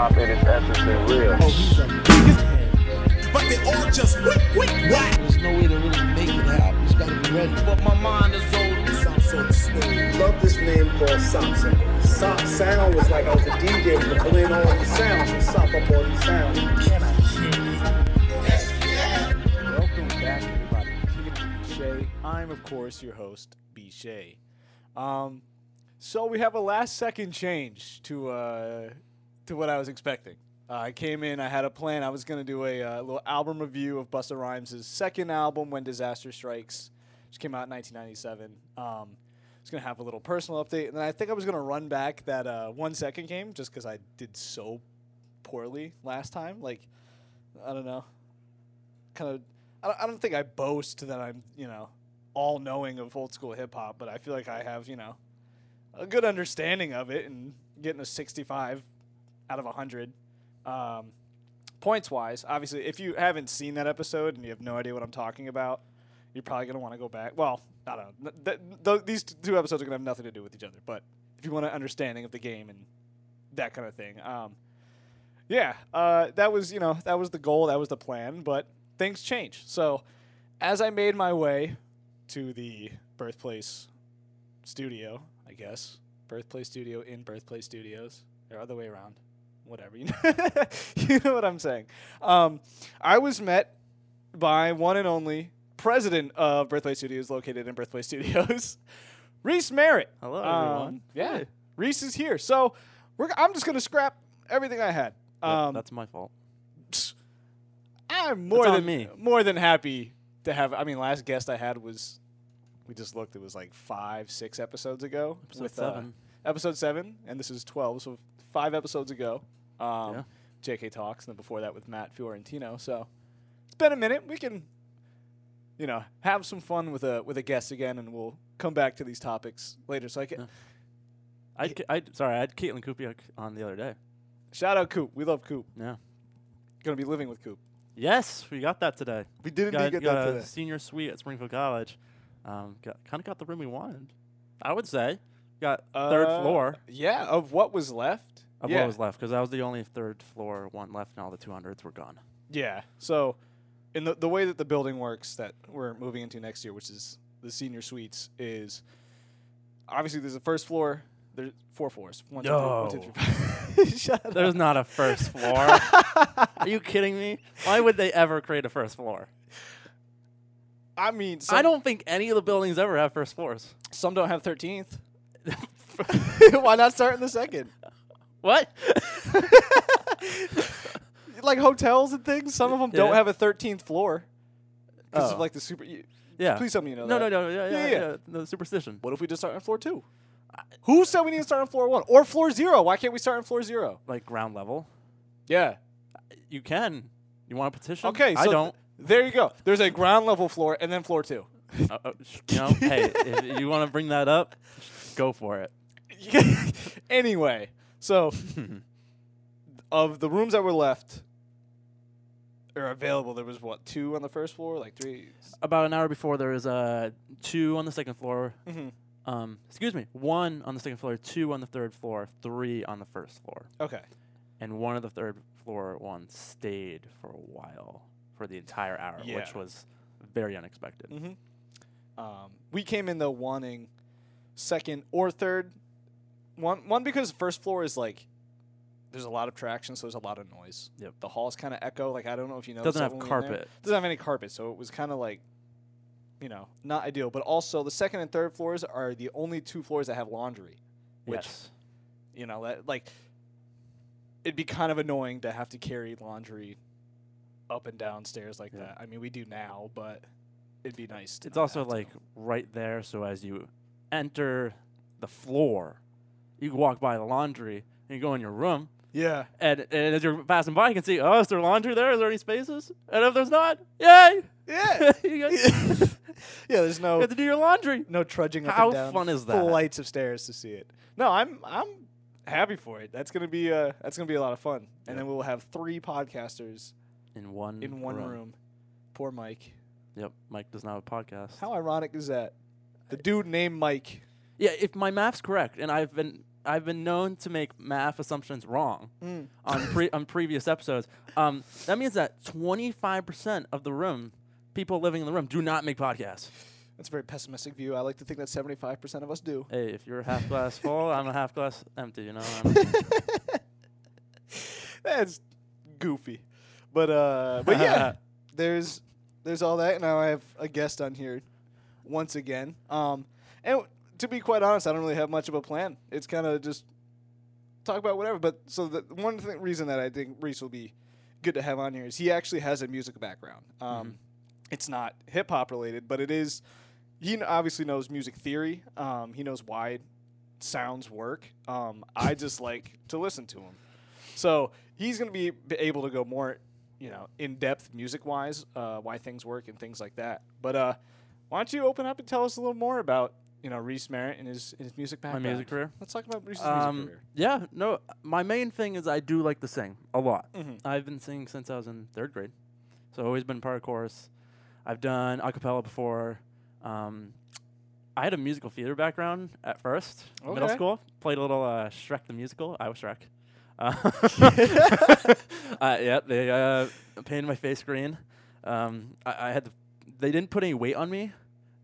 hop in its essence and real. Oh, he's a biggest head. But they all just wick, wick, whack. There's no way to really make it happen. He's gotta be ready. But my mind is old. Sounds so smooth. love this name called Samson. Sop sound was like I was a DJ to blend all these sounds and sop up all these sounds. Welcome back, everybody. Shea. I'm, of course, your host, BShea. Um, so we have a last second change to uh, to what I was expecting. Uh, I came in, I had a plan. I was going to do a uh, little album review of Busta Rhymes' second album, When Disaster Strikes, which came out in 1997. Um, I was going to have a little personal update, and then I think I was going to run back that uh, one second game just because I did so poorly last time. Like, I don't know kind of I don't, I don't think I boast that I'm you know all knowing of old school hip hop, but I feel like I have you know a good understanding of it and getting a 65 out of 100 um, points wise. Obviously, if you haven't seen that episode and you have no idea what I'm talking about, you're probably gonna want to go back. Well, I don't know. Th- th- th- these two episodes are gonna have nothing to do with each other, but if you want an understanding of the game and that kind of thing, um, yeah, uh, that was you know that was the goal, that was the plan, but things change. So as I made my way to the birthplace studio, I guess birthplace studio in birthplace studios, or other way around, whatever you know, you know what I'm saying. Um, I was met by one and only president of Birthplace Studios, located in Birthplace Studios, Reese Merritt. Hello, Um, everyone. yeah, Hey. Reese is here. So we're, I'm just gonna scrap everything I had. Um, that's my fault. I'm more on than me. more than happy to have. I mean, last guest I had was we just looked. It was like five, six episodes ago. Episode with, uh, episode seven, and this is twelve, so five episodes ago. Um, Yeah. J.K. talks, and then before that with Matt Fiorentino. So it's been a minute. We can, you know, have some fun with a with a guest again, and we'll come back to these topics later. So I can Yeah. I, Ca- I sorry, I had Caitlin Kupiak on the other day. shout out Coop. We love Coop. Yeah. Gonna be living with Coop. Yes, we got that today. We did got, get got that a today. senior suite at Springfield College. Um, got kind of got the room we wanted. I would say got third Uh, floor Yeah, of what was left. Of yeah. what was left because that was the only third floor one left, and all the two hundreds were gone. Yeah. So, in the the way that the building works that we're moving into next year, which is the senior suites, is obviously there's a first floor. There's four floors. One, two, three, one, two, No. three, five. Shut up. There's not a first floor. Are you kidding me? Why would they ever create a first floor? I mean, I don't think any of the buildings ever have first floors. Some don't have thirteenth. Why not start in the second? What? Like hotels and things. Some of them don't Yeah. have a thirteenth floor because Oh. of like the super. y- yeah. Please tell me you know no, that. no, no, yeah, Yeah, yeah, The superstition. What if we just start on floor two? Who said we need to start on floor one or floor zero? Why can't we start on floor zero? Like ground level. Yeah. You can. You want a petition? Okay, I don't. There you go. There's a ground level floor and then floor two. Uh, uh, sh- you know, hey, if you want to bring that up, go for it. anyway, so of the rooms that were left or available, there was what two on the first floor, like three. About an hour before, there was uh, two on the second floor. Mhm. Um, excuse me, one on the second floor, two on the third floor, three on the first floor, Okay. and one of the third floor ones stayed for a while for the entire hour, Yeah. which was very unexpected. hmm Um, we came in though wanting second or third. One, one because first floor is like there's a lot of traction, so there's a lot of noise. Yep. The halls kind of echo. Like I don't know if you know. Doesn't have carpet. Doesn't have any carpet, so it was kind of like, you know, not ideal. But also the second and third floors are the only two floors that have laundry. Which yes. you know that like it'd be kind of annoying to have to carry laundry up and down stairs like Yeah. that. I mean, we do now, but it'd be nice. To It's also have to. like right there, so as you enter the floor, you walk by the laundry and you go in your room, yeah. and, and as you're passing by, you can see, oh, is there laundry there? Is there any spaces? And if there's not, yay! Yeah. you, got, yeah, there's you no have to do your laundry. no trudging up How and down fun is that? flights of stairs to see it. No, I'm I'm happy for it. That's gonna be uh that's gonna be a lot of fun. And then we'll have three podcasters In one in one room. Poor Mike. Yep, Mike does not have a podcast. How ironic is that? The dude named Mike. Yeah, if my math's correct, and I've been I've been known to make math assumptions wrong Mm. on pre- on previous episodes. Um, that means that 25% of the room, people living in the room, do not make podcasts. That's a very pessimistic view. I like to think that 75% of us do. Hey, if you're a half glass full, I'm a half glass empty. You know. That's goofy. But uh but yeah, there's there's all that and now I have a guest on here once again. Um and to be quite honest, I don't really have much of a plan. It's kind of just talk about whatever, but so the one thing, reason that I think Reese will be good to have on here is he actually has a music background. Um it's not hip hop related, but it is he obviously knows music theory. Um he knows why sounds work. Um I just like to listen to him. So he's going to be able to go more, you know, in depth music wise, uh, why things work and things like that. But uh, why don't you open up and tell us a little more about, you know, Reese Merritt and his his music background. My music career? Let's talk about Reese's Um, music career. yeah, no. My main thing is I do like to sing a lot. Mhm. I've been singing since I was in third grade, so I've always been part of chorus. I've done a cappella before. Um, I had a musical theater background at first, middle school. Played a little uh, Shrek the musical. I was Shrek. Uh, uh, yeah, they uh, painted my face green. Um, I, I had to, they didn't put any weight on me,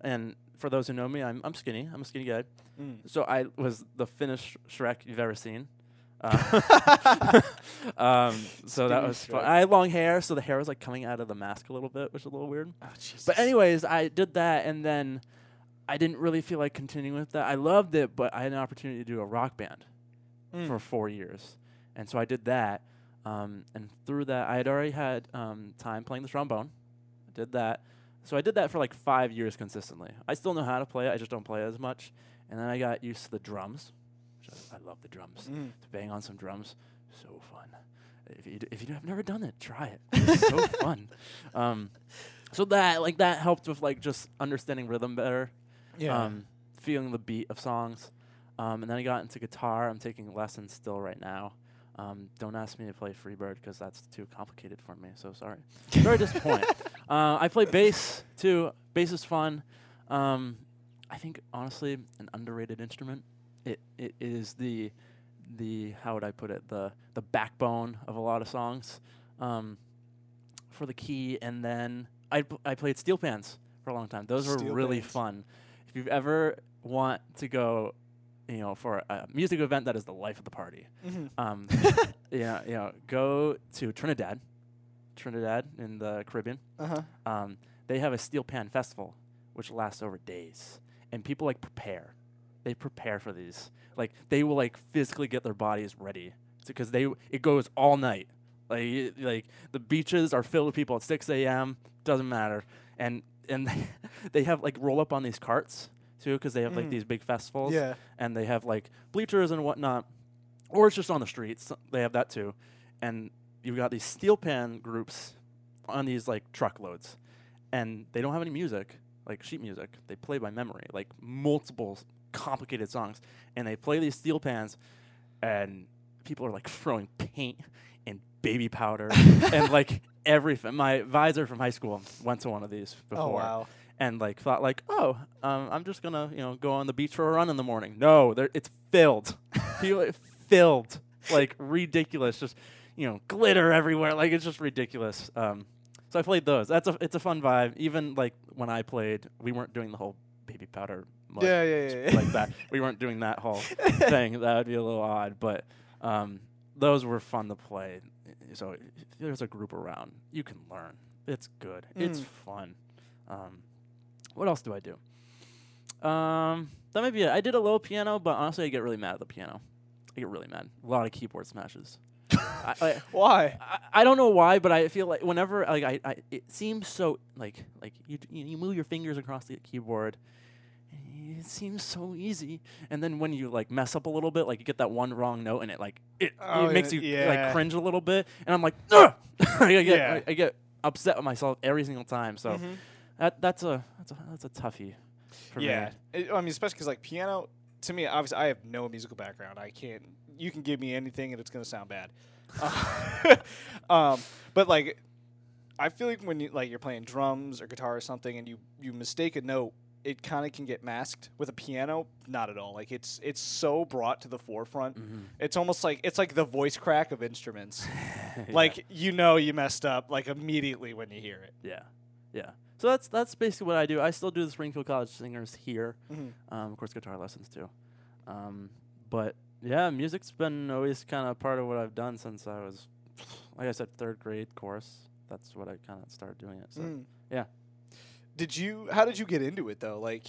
and for those who know me, I'm I'm skinny. I'm a skinny guy. Mm. So I was the Finnish Shrek you've ever seen. Uh, um, so that was fun. I had long hair, so the hair was like coming out of the mask a little bit, which is a little weird. Oh, But anyways, I did that, and then I didn't really feel like continuing with that. I loved it, but I had an opportunity to do a rock band Mm. for four years, and so I did that. Um, and through that, I had already had um, time playing the trombone. I did that, so I did that for like five years consistently. I still know how to play it. I just don't play it as much. And then I got used to the drums. Which I, I love the drums. Mm. To bang on some drums, so fun. If you d- if you have never done it, try it. It's so fun. Um, so that like that helped with like just understanding rhythm better yeah. um, feeling the beat of songs. Um, and then I got into guitar. I'm taking lessons still right now. Um, don't ask me to play Freebird because that's too complicated for me. So sorry. Very disappointed. Uh, I play bass too. Bass is fun. Um, I think honestly, an underrated instrument. It it is the the how would I put it the the backbone of a lot of songs. Um, for the key, and then I I played steel pans for a long time. Those were really pans. fun. If you've ever want to go, you know, for a music event that is the life of the party, Mhm. um, yeah, you know, go to Trinidad, Trinidad in the Caribbean. Uh-huh. Um, they have a steel pan festival, which lasts over days, and people like prepare. They prepare for these. Like they will like physically get their bodies ready because they it goes all night. Like y- like the beaches are filled with people at 6 a.m. Doesn't matter, and and they have like roll up on these carts too because they have like Mm. these big festivals Yeah. and they have like bleachers and whatnot, or it's just on the streets. They have that too, and you've got these steel pan groups on these like truckloads, and they don't have any music, like sheet music. They play by memory, like multiple complicated songs, and they play these steel pans, and people are like throwing paint and baby powder and like everything. My visor from high school went to one of these before Oh, wow. And like thought like, oh, um, I'm just gonna you know go on the beach for a run in the morning. No, there it's filled, filled, like ridiculous, just you know glitter everywhere. Like it's just ridiculous. Um, so I played those. That's a it's a fun vibe. Even like when I played, we weren't doing the whole baby powder. Like, Yeah, yeah, yeah, yeah. like that. We weren't doing that whole thing. That would be a little odd, but um, those were fun to play. So there's a group around, you can learn. It's good. It's Mm. fun. Um, what else do I do? Um, that might be it. I did a little piano, but honestly, I get really mad at the piano. I get really mad. A lot of keyboard smashes. I, I, Why? I, I don't know why, but I feel like whenever like I, I it seems so like like you you move your fingers across the keyboard, it seems so easy, and then when you like mess up a little bit, like you get that one wrong note, and it like it, Oh, it makes you yeah. like cringe a little bit, and I'm like! I get Yeah. I, get upset with myself every single time. So Mhm. That that's a that's a that's a toughie for yeah. me. It- I mean, especially because like piano, to me, obviously, I have no musical background. I can't. You can give me anything, and it's gonna sound bad. um, but like, I feel like when you like you're playing drums or guitar or something, and you you mistake a note, it kind of can get masked with a piano. Not at all. Like it's it's so brought to the forefront. Mm-hmm. It's almost like it's like the voice crack of instruments. Yeah. Like you know you messed up like immediately when you hear it. Yeah, yeah. So that's that's basically what I do. I still do the Springfield College Singers here. Mhm. Um, of course, guitar lessons too. Um, but yeah, music's been always kind of part of what I've done since I was, like I said, third grade course. That's what I kind of started doing it. So Mm. yeah. Did you? How did you get into it though? Like,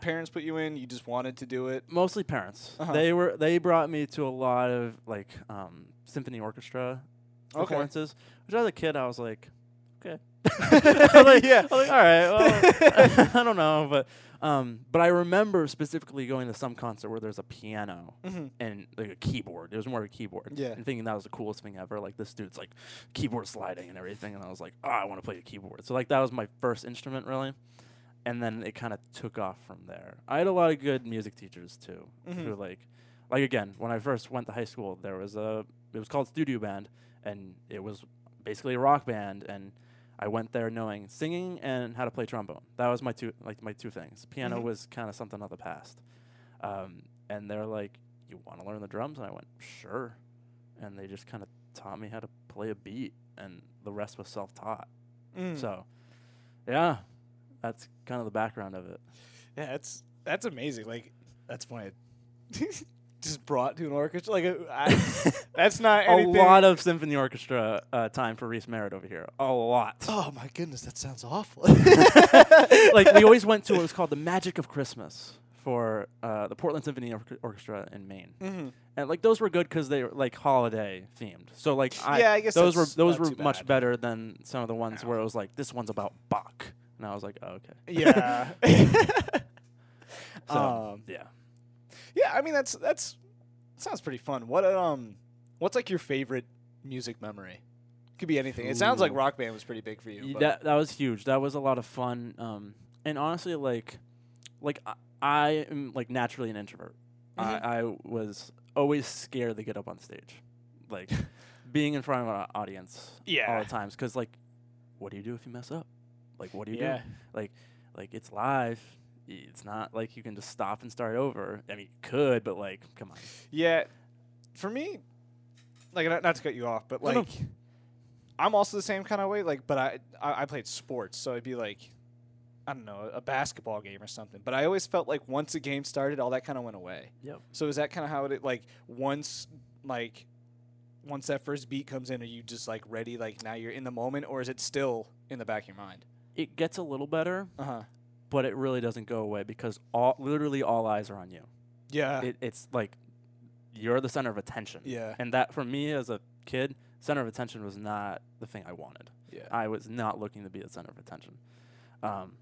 parents put you in. You just wanted to do it. mostly parents. Uh-huh. They were they brought me to a lot of like um, symphony orchestra Okay. performances. Which as a kid I was like, okay, I was like, Yeah. I was like, all right, well, I don't know, but um, but I remember specifically going to some concert where there's a piano Mhm. and like a keyboard. It was more of a keyboard. Yeah. And thinking that was the coolest thing ever. Like this dude's like keyboard sliding and everything, and I was like, oh, I want to play the keyboard. So like that was my first instrument really. And then it kind of took off from there. I had a lot of good music teachers too, Mhm. who like, like again, when I first went to high school, there was a, it was called studio band, and it was basically a rock band, and I went there knowing singing and how to play trombone. That was my two, like my two things. Piano Mhm. was kind of something of the past, um, and they're like, "You want to learn the drums?" And I went, "Sure," and they just kind of taught me how to play a beat, and the rest was self-taught. Mm. So, yeah, that's kind of the background of it. Yeah, that's that's amazing. Like that's funny. Just brought to an orchestra. Like uh, I, that's not a anything. lot of symphony orchestra uh, time for Reese Merritt over here. A lot. Oh my goodness, that sounds awful. like we always went to what was called the Magic of Christmas for uh, the Portland Symphony Orch- Orchestra in Maine, Mhm. and like those were good because they were like holiday themed. So like I, Yeah, I guess those were those were much bad. better than some of the ones where it was like this one's about Bach, and I was like, oh, okay. Yeah. So Um, yeah. Yeah, I mean that's that's sounds pretty fun. What um, what's like your favorite music memory? Could be anything. It sounds like Rock Band was pretty big for you. Y- but- That that was huge. That was a lot of fun. Um, and honestly, like, like I, I am like naturally an introvert. Mhm. I, I was always scared to get up on stage, like being in front of an audience Yeah. all the times. Because like, what do you do if you mess up? Like, what do you yeah. do? Like, like it's live. It's not like you can just stop and start over. I mean, you could, but like, come on. Yeah, for me, like not, not to cut you off, but No, no. like I'm also the same kind of way. Like, but I, I I played sports, so it'd be like I don't know a basketball game or something. But I always felt like once the game started, all that kind of went away. Yep. So is that kind of how it like once like once that first beat comes in, are you just like ready? Like now you're in the moment, or is it still in the back of your mind? It gets a little better, Uh huh. But it really doesn't go away because all literally all eyes are on you. Yeah. it, it's like you're the center of attention. Yeah. And that for me as a kid, center of attention was not the thing I wanted. yeah. I was not looking to be the center of attention. Um,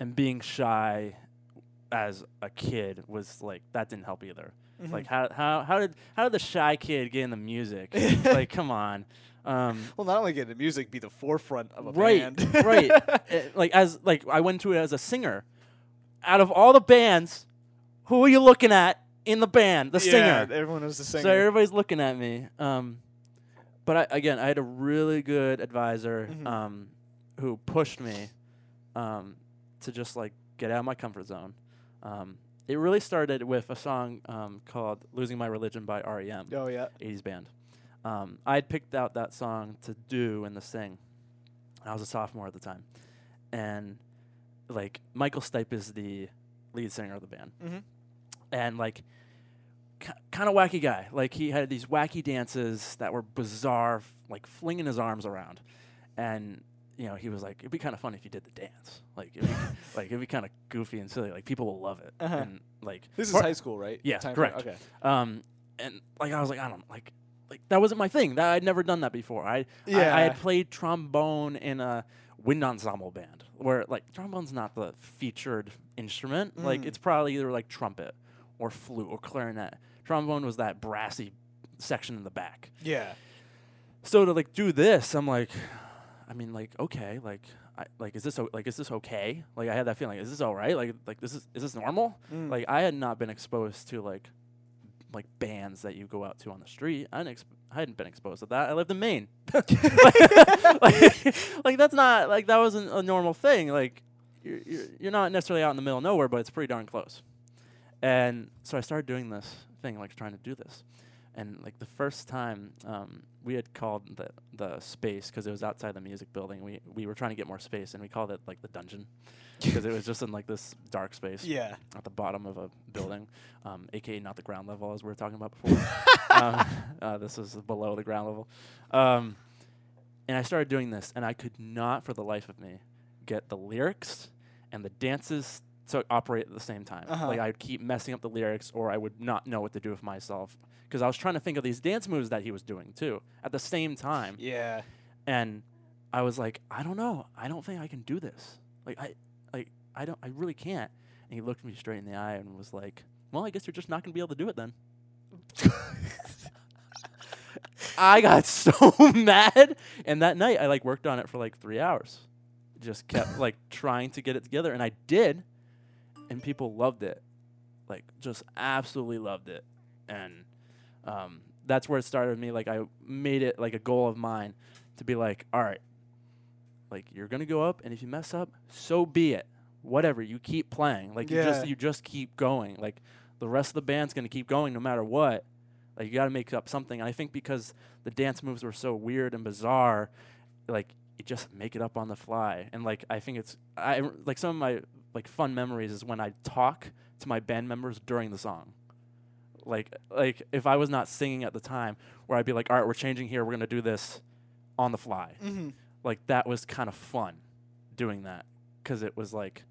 and being shy as a kid was like that didn't help either. Mhm. Like how how how did how did the shy kid get into music? like come on. Um, well, not only get the music, be the forefront of a right, band. right. Uh, like as like I went to it as a singer. Out of all the bands, who are you looking at in the band? The Yeah, singer. Everyone was the singer. So everybody's looking at me. Um, but I, again, I had a really good advisor Mhm. um, who pushed me um, to just like get out of my comfort zone. Um, it really started with a song um, called "Losing My Religion" by REM, oh yeah. 80s band. Um, I had picked out that song to do and to sing. I was a sophomore at the time, and like Michael Stipe is the lead singer of the band Mm-hmm. and like kind of wacky guy. Like he had these wacky dances that were bizarre, f- like flinging his arms around, and you know he was like, it'd be kind of fun if you did the dance. Like it'd be, like it'd be kind of goofy and silly. Like people will love it. Uh-huh. And like This is high school, right? Yeah, Time correct. frame? Okay. um, and like I was like, I don't like. Like that wasn't my thing. That I'd never done that before. I, I I had played trombone in a wind ensemble band where like trombone's not the featured instrument. Like Mm. it's probably either like trumpet or flute or clarinet. Trombone was that brassy section in the back. Yeah. So to like do this, I'm like, I mean, like okay, like. I, like is this o- like is this okay? Like I had that feeling. Is this all right? Like like this is is this normal? Mm. Like I had not been exposed to like like bands that you go out to on the street. I I hadn't been exposed to that. I lived in Maine. like, like, like, that's not like that wasn't a normal thing. Like you're, you're you're not necessarily out in the middle of nowhere, but it's pretty darn close. And so I started doing this thing, like trying to do this. And like the first time, um, we had called the the space because it was outside the music building. We we were trying to get more space, and we called it like the dungeon because it was just in like this dark space Yeah. at the bottom of a building, um, aka not the ground level as we were talking about before. um, uh, this is below the ground level. Um, and I started doing this, and I could not, for the life of me, get the lyrics and the dances to operate at the same time. Uh-huh. Like I'd keep messing up the lyrics, or I would not know what to do with myself because I was trying to think of these dance moves that he was doing too at the same time Yeah. and I was like, I don't know. I don't think I can do this. Like I like I don't I really can't. And he looked me straight in the eye and was like, Well, I guess you're just not gonna be able to do it then. I got so mad. And that night I like worked on it for like three hours. Just kept like trying to get it together. And I did. And people loved it. Like just absolutely loved it. And um, that's where it started with me. Like I made it like a goal of mine to be like, all right, like you're gonna go up, and if you mess up, so be it. Whatever, you keep playing. Like you Yeah. just you just keep going. Like the rest of the band's gonna keep going no matter what. Like you got to make up something. And I think because the dance moves were so weird and bizarre, like you just make it up on the fly. And like I think it's I like some of my like fun memories is when I talk to my band members during the song. Like like if I was not singing at the time, where I'd be like, all right, we're changing here, we're gonna do this on the fly. Mm-hmm. Like that was kind of fun doing that because it was like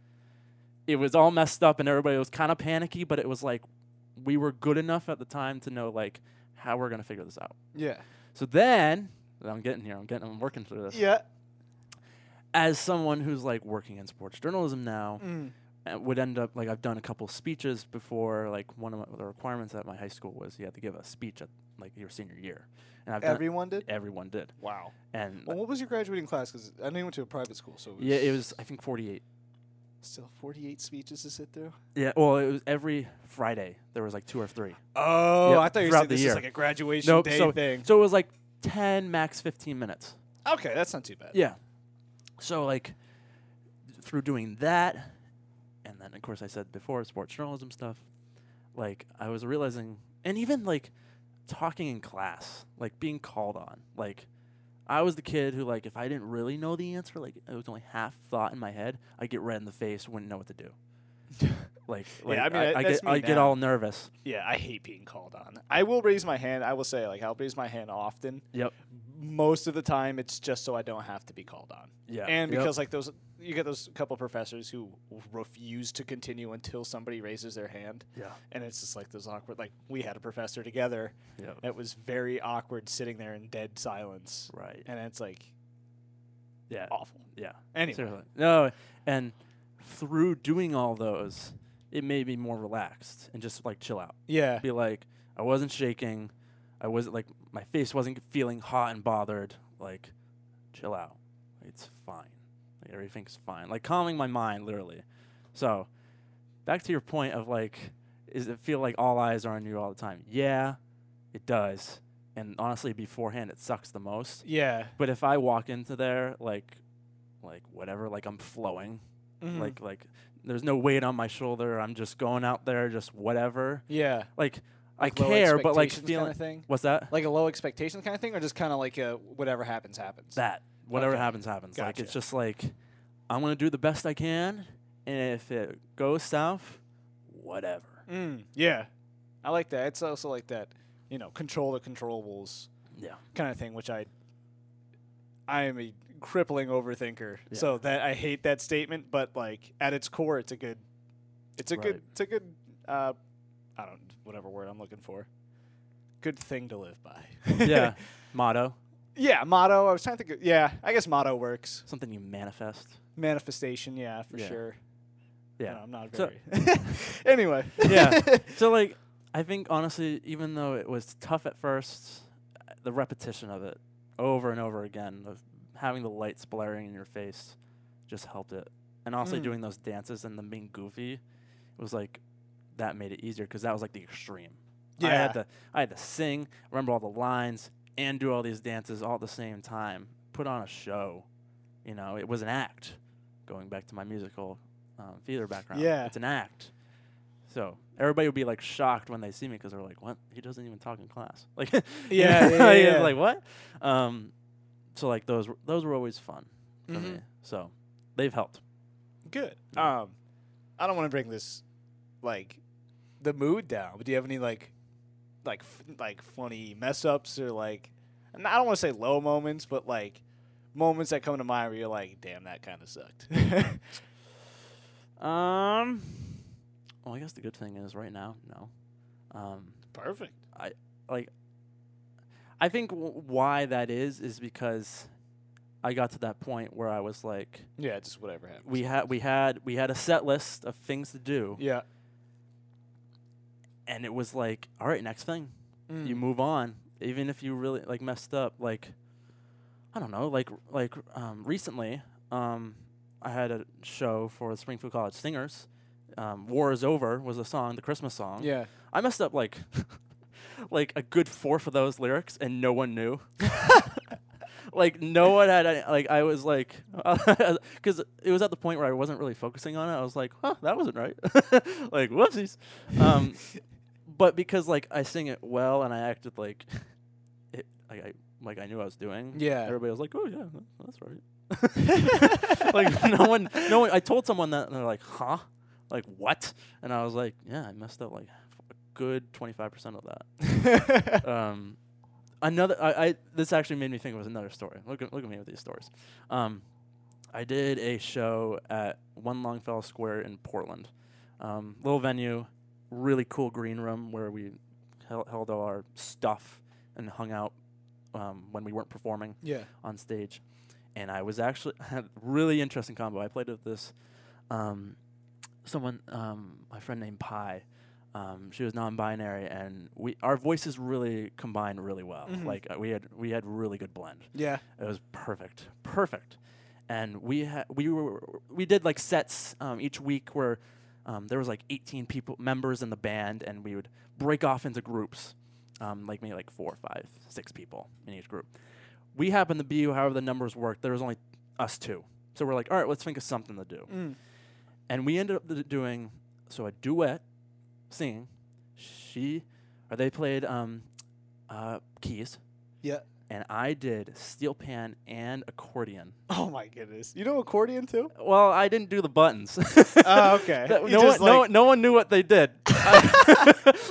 it was all messed up and everybody was kind of panicky, but it was like we were good enough at the time to know like how we're gonna figure this out. Yeah. So then I'm getting here. I'm getting. I'm working through this. Yeah. As someone who's like working in sports journalism now, Mm. uh, would end up like I've done a couple speeches before. Like one of my, the requirements at my high school was you had to give a speech at like your senior year, and I've Everyone did. everyone did. Wow. And Well, what was your graduating class? Because I know you went to a private school, so it was yeah, it was I think 48. still 48 speeches to sit through. Yeah, well, it was every Friday. There was like two or three. Oh, Yep, I thought you were throughout saying the this year. is like a graduation Nope. day So, thing. so it was like 10 max 15 minutes. okay, that's not too bad. Yeah. So like through doing that, and then of course I said before sports journalism stuff, like I was realizing, and even like talking in class, like being called on, like. I was the kid who, like, if I didn't really know the answer, like, it was only half thought in my head, I'd get red in the face, wouldn't know what to do. Like, like I mean, I, I get, me I get all nervous. Yeah, I hate being called on. I will raise my hand. I will say, like, I'll raise my hand often. Yep. Most of the time, it's just so I don't have to be called on. Yeah. And Yep. because, like, those, you get those couple professors who refuse to continue until somebody raises their hand. Yeah. And it's just like those awkward, like, we had a professor together. Yeah. It was very awkward sitting there in dead silence. Right. And it's like Yeah. awful. Yeah. Anyway. Seriously. No, and through doing all those, it made me more relaxed and just like chill out. Yeah. Be like, I wasn't shaking. I wasn't like my face wasn't feeling hot and bothered. Like, chill out. It's fine. Like everything's fine. Like calming my mind, literally. So, back to your point of like, is it feel like all eyes are on you all the time? Yeah, it does. And honestly, beforehand, it sucks the most. Yeah. But if I walk into there like like whatever, like I'm flowing, Mhm. like like there's no weight on my shoulder, I'm just going out there just whatever. yeah. Like I low care, but like expectations feeling thing? What's that? Like a low expectation kind of thing, or just kind of like a whatever happens, happens? that. Whatever Okay. happens happens. Like it's just like I'm to do the best I can and if it goes south, whatever. Mm, yeah. I like that. It's also like that, you know, control the controllables Yeah. kind of thing, which I I am a crippling overthinker. Yeah. So that I hate that statement, but like at its core it's a good it's a good it's a good uh I don't whatever word I'm looking for. Good thing to live by. Yeah. Motto, yeah, motto. I was trying to think of, yeah, I guess motto works. something you manifest. Manifestation, yeah, for Yeah. sure. Yeah. No, I'm not So- very. anyway. yeah. So like, I think honestly, even though it was tough at first, the repetition of it over and over again of having the lights blaring in your face just helped it. And also Mm. doing those dances and them being goofy, it was like that made it easier because that was like the extreme. Yeah. I had to I had to sing, remember all the lines, and do all these dances all at the same time. Put on a show. You know, it was an act. going back to my musical um, theater background. Yeah. it's an act. So everybody would be like shocked when they see me because they're like, "What? He doesn't even talk in class." Like, Yeah, yeah, yeah, like, yeah. like what? Um, so like those were- those were always fun for Mhm. me. So they've helped. Good. Um, I don't want to bring this like the mood down, but do you have any like like f- like funny mess ups or like and I don't want to say low moments, but like moments that come to mind where you're like, damn, that kind of sucked. Um, well, I guess the good thing is right now, no. Um, Perfect. I like I think w- why that is is because I got to that point where I was like Yeah, just whatever happens. we had we had we had a set list of things to do yeah. And it was like all right next thing Mm. you move on even if you really like messed up like I don't know like like um, recently um, I had a show for the Springfield College Singers um, War is Over was a song the Christmas song Yeah. I messed up like like a good fourth of those lyrics and no one knew. like no one had any, like I was like cuz it was at the point where I wasn't really focusing on it. I was like, "Huh, that wasn't right." like, whoopsies. Um but because like I sing it well and I acted like it like I like I knew I was doing. Yeah. Everybody was like, "Oh yeah, that's right." like no one no one I told someone that and they're like, "Huh?" Like, "What?" And I was like, "Yeah, I messed up like a good 25% of that." um, another, I, I this actually made me think of another story. Look at look at me with these stories. Um, I did a show at One Longfellow Square in Portland. Um, little venue, really cool green room where we held, held all our stuff and hung out um, when we weren't performing yeah. on stage. And I was actually had really interesting combo. I played with this um, someone, um, my friend named Pi. Um, she was non-binary, and we our voices really combined really well. Mhm. Like uh, we had we had really good blend. Yeah. It was perfect, perfect. And we had we were we did like sets um, each week where um, there was like 18 people members in the band, and we would break off into groups, um, like maybe like four, five, six people in each group. We happened to be however the numbers worked. There was only us two, so we're like, all right, let's think of something to do. Mm. And we ended up doing so a duet, singing. She or they played um, uh, keys Yeah. and I did steel pan and accordion. Oh my goodness. You know accordion too? Well, I didn't do the buttons. Oh, okay. No, one, just, no, no one knew what they did.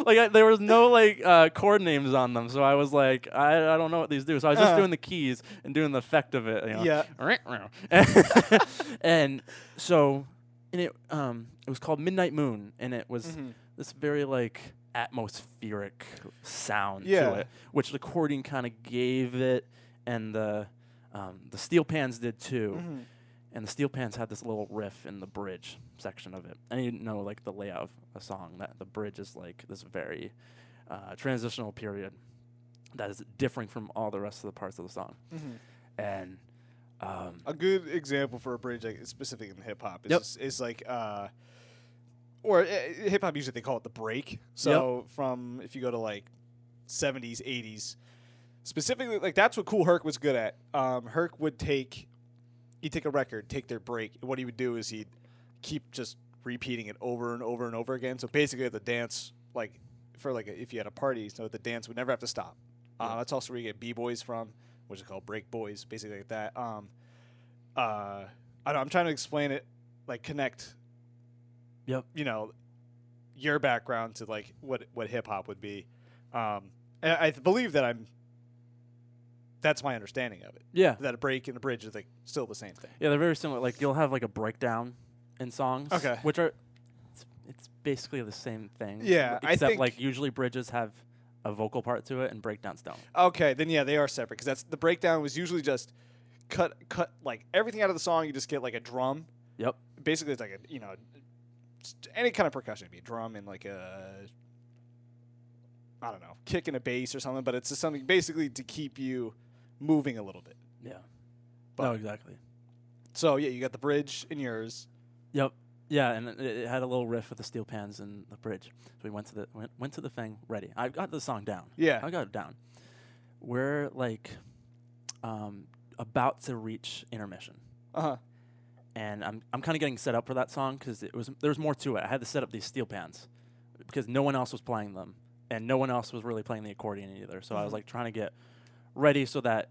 Like I, there was no like uh, chord names on them, so I was like, I, I don't know what these do. So I was just Uh. doing the keys and doing the effect of it. You know? Yeah. and so, and it um it was called Midnight Moon, and it was Mhm. This very like atmospheric sound Yeah. to it, which the accordion kind of gave it, and the um, the steel pans did too. Mhm. And the steel pans had this little riff in the bridge section of it. I didn't know like the layout of a song that the bridge is like this very uh, transitional period that is differing from all the rest of the parts of the song. Mhm. And um, A good example for a bridge, like specific in hip hop, is Yep. is, is like, uh, or uh, hip hop music they call it the break. So from if you go to like seventies, eighties, specifically, like that's what Kool Herc was good at. Um, Herc would take, he'd take a record, take their break, and what he would do is he'd keep just repeating it over and over and over again. So basically, the dance, like for like a, if you had a party, so the dance would never have to stop. Uh, that's also where you get b boys from, which is called break boys, basically like that. Um, uh, I don't, I'm trying to explain it, like connect. Yep. You know, your background to like what what hip hop would be. Um, and I believe that I'm. That's my understanding of it. yeah, That a break and a bridge is like still the same thing. yeah, they're very similar. Like you'll have like a breakdown in songs, Okay. which are it's, it's basically the same thing. Yeah, I except like usually bridges have a vocal part to it and breakdowns don't. Okay, then yeah, they are separate because that's the breakdown was usually just cut cut like everything out of the song. You just get like a drum. Yep. Basically, it's like a you know any kind of percussion, it'd be a drum and like a I don't know kick and a bass or something. But it's just something basically to keep you moving a little bit. Yeah. But- no, exactly. So yeah, you got the bridge in yours. Yep. Yeah, and it, it had a little riff with the steel pans and the bridge. So we went to the went, went to the thing ready. I got the song down. Yeah. I got it down. We're like um, about to reach intermission, Uh huh. And I'm I'm kind of getting set up for that song because it was there was more to it. I had to set up these steel pans because no one else was playing them, and no one else was really playing the accordion either. So I was like trying to get ready so that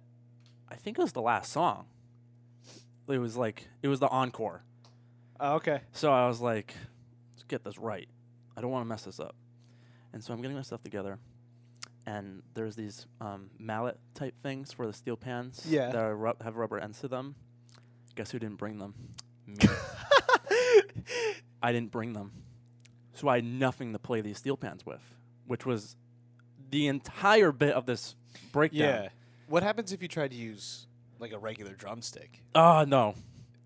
I think it was the last song. It was like it was the encore. Oh, okay. So I was like, let's get this right. I don't want to mess this up. And so I'm getting my stuff together. And there's these um, mallet type things for the steel pans Yeah. that are ru- have rubber ends to them. Guess who didn't bring them? Me. I didn't bring them. So I had nothing to play these steel pans with, which was the entire bit of this breakdown. Yeah. What happens if you try to use like a regular drumstick? Oh no,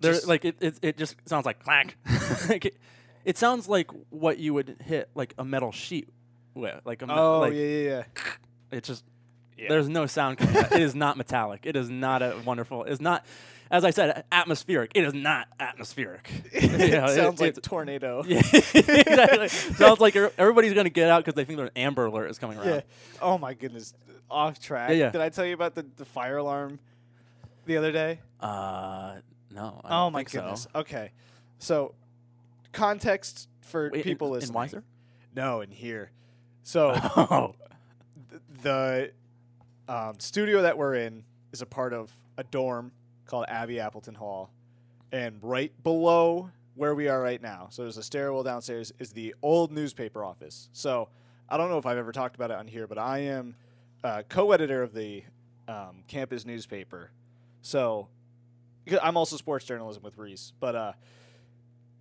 there like it, it. It just sounds like clank. like it, it sounds like what you would hit like a metal sheet with, like a me- Oh like yeah, yeah, yeah. it just. Yeah. There's no sound coming. out. It is not metallic. It is not a wonderful. It's not, as I said, atmospheric. It is not atmospheric. You know, it it- sounds like it's- tornado. Yeah, exactly. Sounds like er- everybody's gonna get out because they think an Amber Alert is coming around. Yeah. Oh my goodness. Off track. Yeah, yeah. Did I tell you about the, the fire alarm the other day? Uh, no. I oh don't my think so. goodness. Okay. So context for Wait, in- people in listening. Weiser? No, in here. So Oh, th- the um, studio that we're in is a part of a dorm called Abbey Appleton Hall, and right below where we are right now, so there's a stairwell downstairs, is the old newspaper office. So I don't know if I've ever talked about it on here, but I am uh, co-editor of the um, campus newspaper. So I'm also sports journalism with Reese, but uh,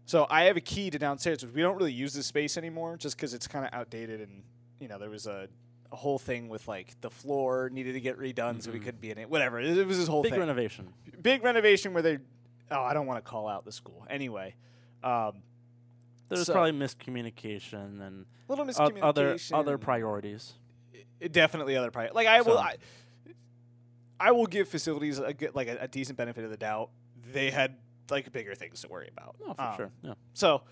so I have a key to downstairs, which we don't really use this space anymore, just because it's kind of outdated and you know there was a whole thing with like the floor needed to get redone, so we Mhm. couldn't be in it. Whatever, it, it was this whole big thing, renovation. big renovation where they. Oh, I don't want to call out the school. Anyway, um, There's So- probably miscommunication and little miscommunication. other other priorities. Definitely other priorities. Like I will, I, I will give facilities a good, like a, a decent benefit of the doubt. They had like bigger things to worry about. Oh, for Um, sure. Yeah. So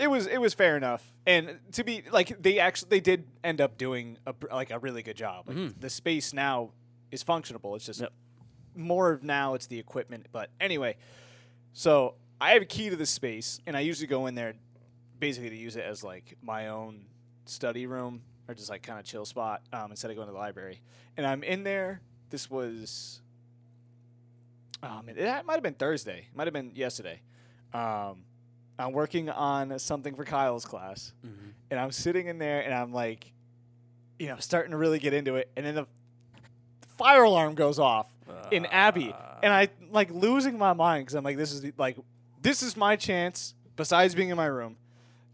it was it was fair enough, and to be like they actually they did end up doing a, like a really good job. Like Mhm. the space now is functionable. It's just Yep. more of now it's the equipment. But anyway, so I have a key to the space, and I usually go in there basically to use it as like my own study room or just like kind of chill spot um, instead of going to the library. And I'm in there. This was. Oh man, it might have been Thursday. It Might have been yesterday. Um, I'm working on something for Kyle's class, Mhm. and I'm sitting in there, and I'm like, you know, starting to really get into it, and then the fire alarm goes off in Abbey, and I like losing my mind because I'm like, this is the- like, this is my chance. Besides being in my room,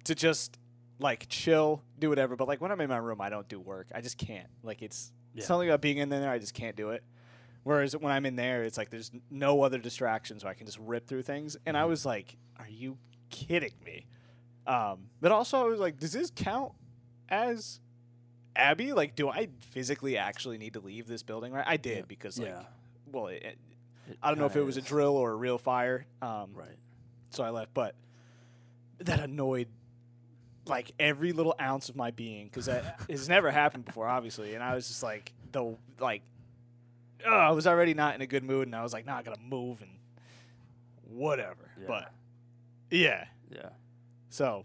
to just like chill, do whatever. But like when I'm in my room, I don't do work. I just can't. Like it's Yeah. something about being in there. I just can't do it. Whereas when I'm in there, it's like there's no other distractions, so I can just rip through things. And I Mhm. was like, "Are you kidding me?" Um, but also, I was like, "Does this count as Abbey? Like, do I physically actually need to leave this building?" Right? I did Yeah. because, like, yeah. well, it, it- It I don't know if it was a drill or a real fire. Um, Right. so I left, but that annoyed like every little ounce of my being because that has never happened before, obviously. And I was just like the like, oh, I was already not in a good mood, and I was like, not gonna move and whatever. Yeah. But yeah, Yeah. so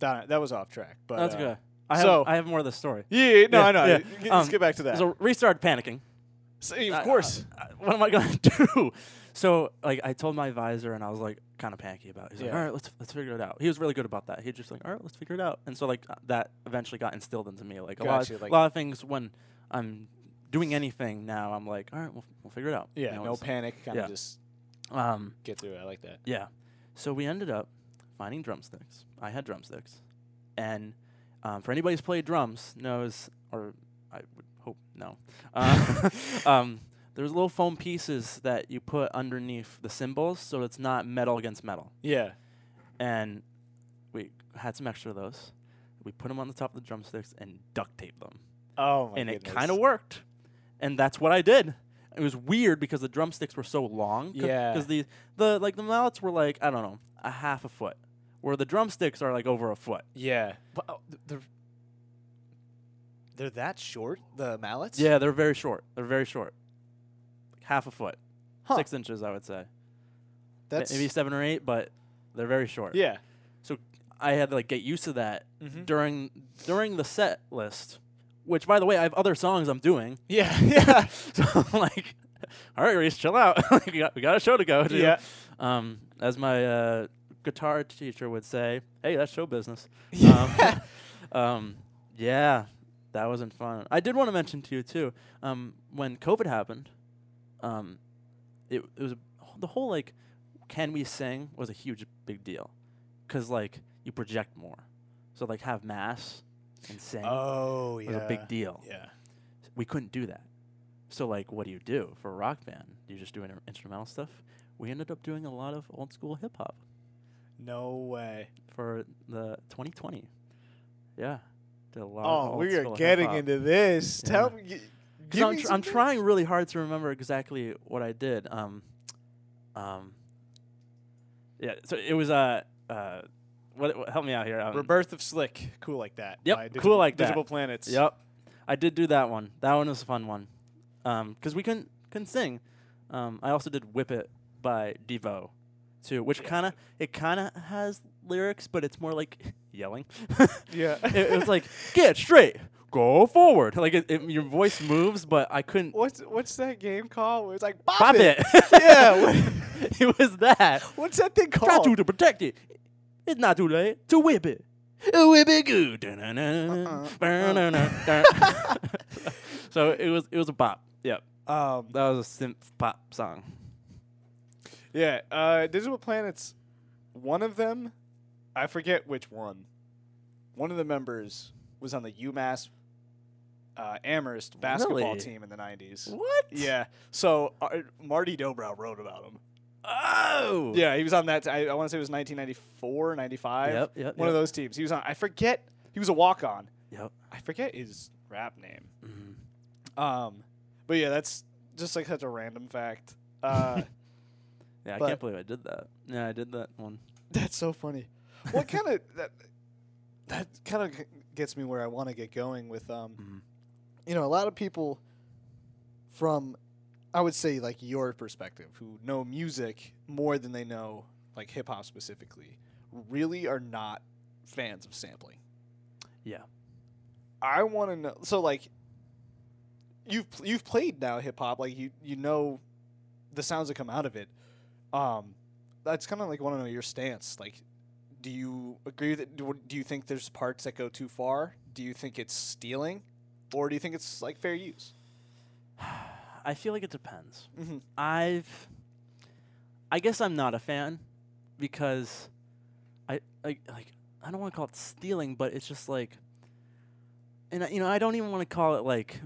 that that was off track. But That's uh, good. I have so- I have more of the story. Yeah, no, Yeah, I know. yeah. Let's Um, get back to that. So we started panicking. So, of I- course. I- I- what am I going to do? So like I told my advisor and I was like kind of panicky about. it. He's like, all right, let's let's figure it out. He was really good about that. He just like, all right, let's figure it out. And so like uh, that eventually got instilled into me. Like a lot, of, like- a lot of things when I'm doing anything now, I'm like, all right, we'll we'll figure it out. You yeah, know, no panic. Kind of yeah. just Um, get through it. I like that. yeah. So we ended up finding drumsticks. I had drumsticks, and um, for anybody who's played drums knows, or I would hope no. Uh, um, there's little foam pieces that you put underneath the cymbals, so it's not metal against metal. Yeah. And we had some extra of those. We put them on the top of the drumsticks and duct taped them, Oh my and it kind of worked. And that's what I did. It was weird because the drumsticks were so long. Yeah. Because the the like the mallets were like I don't know a half a foot, where the drumsticks are like over a foot. Yeah. But, th- they're they're that short, the mallets? Yeah, they're very short. They're very short, half a foot, Huh. six inches, I would say. That's maybe seven or eight, but they're very short. yeah. So I had to like get used to that Mhm. during during the set list. Which, by the way, I have other songs I'm doing. Yeah, yeah, So I'm like, all right, Reese, chill out. We got we got a show to go to. yeah. Um, as my uh, guitar teacher would say, hey, that's show business. Yeah. Um, um, yeah, that wasn't fun. I did want to mention to you too. Um, when COVID happened, um, it it was the whole like, can we sing was a huge big deal, because like you project more, so like have mass and Oh, was a big deal. Yeah. We couldn't do that. So like, what do you do for a rock band? Do You just do inter- instrumental stuff. We ended up doing a lot of old school hip hop No way. for the 2020. Yeah, did a lot. of Oh, old we are school getting hip-hop. into this. Yeah. Tell me. gi- 'Cause Give I'm, me tr- I'm trying really hard to remember exactly what I did. Um, um, yeah. So it was uh, uh, what, what help me out here. Um, Rebirth of Slick. Cool like that. Yep, cool Digable- like that. Digable Planets. Yep, I did do that one. That one was a fun one. Um, because we couldn't couldn't sing. Um, I also did "Whip It" by Devo, too, which kind of it kind of has lyrics, but it's more like yelling. Yeah. it, it was like get straight, go forward. Like it, it, your voice moves, but I couldn't What's what's that game called? Where it's like pop it. yeah. it was that. what's that thing Try called? to, to protect it. It's not too late to whip it. Whip it good. Dun-dun-dun. Dun-dun-dun. so it was it was a pop. Yep. um. That was a synth pop song. Yeah. Uh. Digable Planets. One of them, I forget which one. One of the members was on the UMass uh, Amherst basketball Really? team in the '90s. What? Yeah. So uh, Marty Dobrow wrote about him. Oh. Yeah, he was on that. I I want to say it was 1994, 95. Yep, yep, One of those teams. He was on. I forget. He was a walk on. Yep. I forget his rap name. Mhm. Um, but yeah, that's just like such a random fact. Uh, Yeah, I can't believe I did that. Yeah, I did that one. that's so funny. What kind of that? That kind of gets me where I want to get going with. Um, Mhm. you know, a lot of people from, I would say, like your perspective, who know music more than they know like hip hop specifically, really are not fans of sampling. Yeah. I want to know. So like, you've you've played now hip hop, like you you know the sounds that come out of it. Um, that's kind of like want to know your stance. Like, do you agree that do, do you think there's parts that go too far? Do you think it's stealing, or do you think it's like fair use? I feel like it depends. Mm-hmm. I've I guess I'm not a fan because I like like I don't want to call it stealing, but it's just like and I, you know, I don't even want to call it like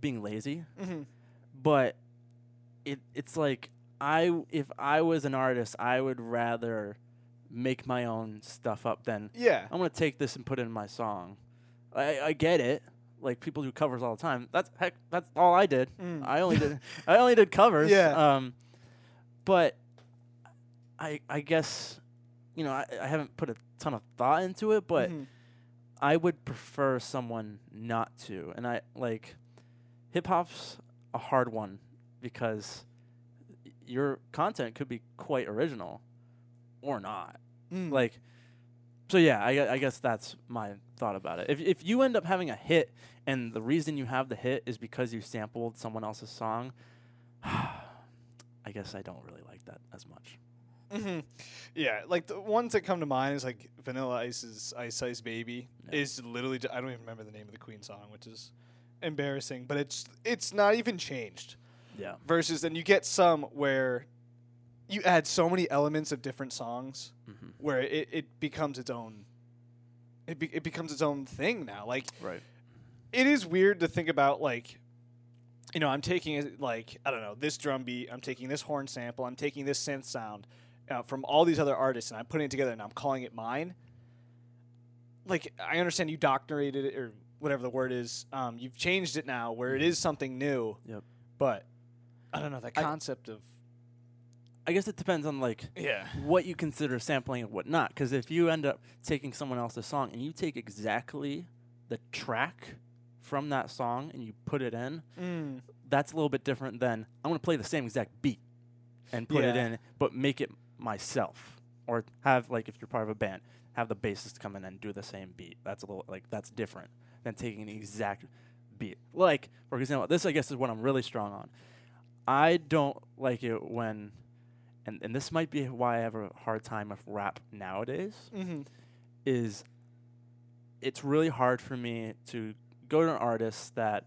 being lazy, Mm-hmm. but it it's like I if I was an artist, I would rather make my own stuff up than Yeah. I'm gonna take this and put it in my song. I, I get it. Like people do covers all the time. That's heck. That's all I did. Mm. I only did. I only did covers. Yeah. Um, but I I guess you know I, I haven't put a ton of thought into it, but Mhm. I would prefer someone not to. And I like hip hop's a hard one because your content could be quite original or not. Mm. Like, so yeah, I, I guess that's my thought about it. If if you end up having a hit and the reason you have the hit is because you sampled someone else's song, I guess I don't really like that as much. hmm Yeah, like the ones that come to mind is like Vanilla Ice's "Ice Ice Baby" is literally I don't even remember the name of the Queen song, which is embarrassing, but it's it's not even changed. Yeah. Versus then you get some where you add so many elements of different songs hmm where it, it becomes its own. It, be, it becomes its own thing now. Like Right. it is weird to think about like you know i'm taking it like i don't know this drum beat i'm taking this horn sample i'm taking this synth sound uh, from all these other artists and i'm putting it together and i'm calling it mine like i understand you doctorated it or whatever the word is um, you've changed it now where it is something new Yep. but i don't know that I- concept of I guess it depends on like yeah what you consider sampling and what not. Because if you end up taking someone else's song and you take exactly the track from that song and you put it in, mm. that's a little bit different than I'm going to play the same exact beat and put it in, but make it myself, or have like if you're part of a band, have the bassist come in and do the same beat. That's a little like that's different than taking the exact beat. Like for example, this I guess is what I'm really strong on. I don't like it when, and and this might be why I have a hard time with rap nowadays Mm-hmm. is it's really hard for me to go to an artist that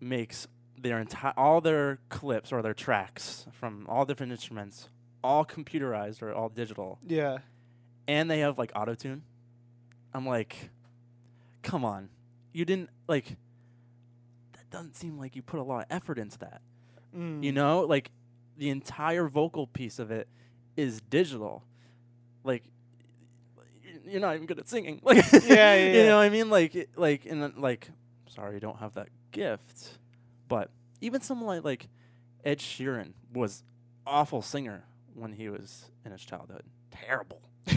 makes their entire all their clips or their tracks from all different instruments all computerized or all digital Yeah. and they have like auto tune i'm like come on you didn't like that doesn't seem like you put a lot of effort into that Mm. you know like the entire vocal piece of it is digital. Like you're not even good at singing. Like Yeah, yeah, you know what i mean? Like like and then, like sorry you don't have that gift but even someone like like ed sheeran was awful singer when he was in his childhood. Terrible.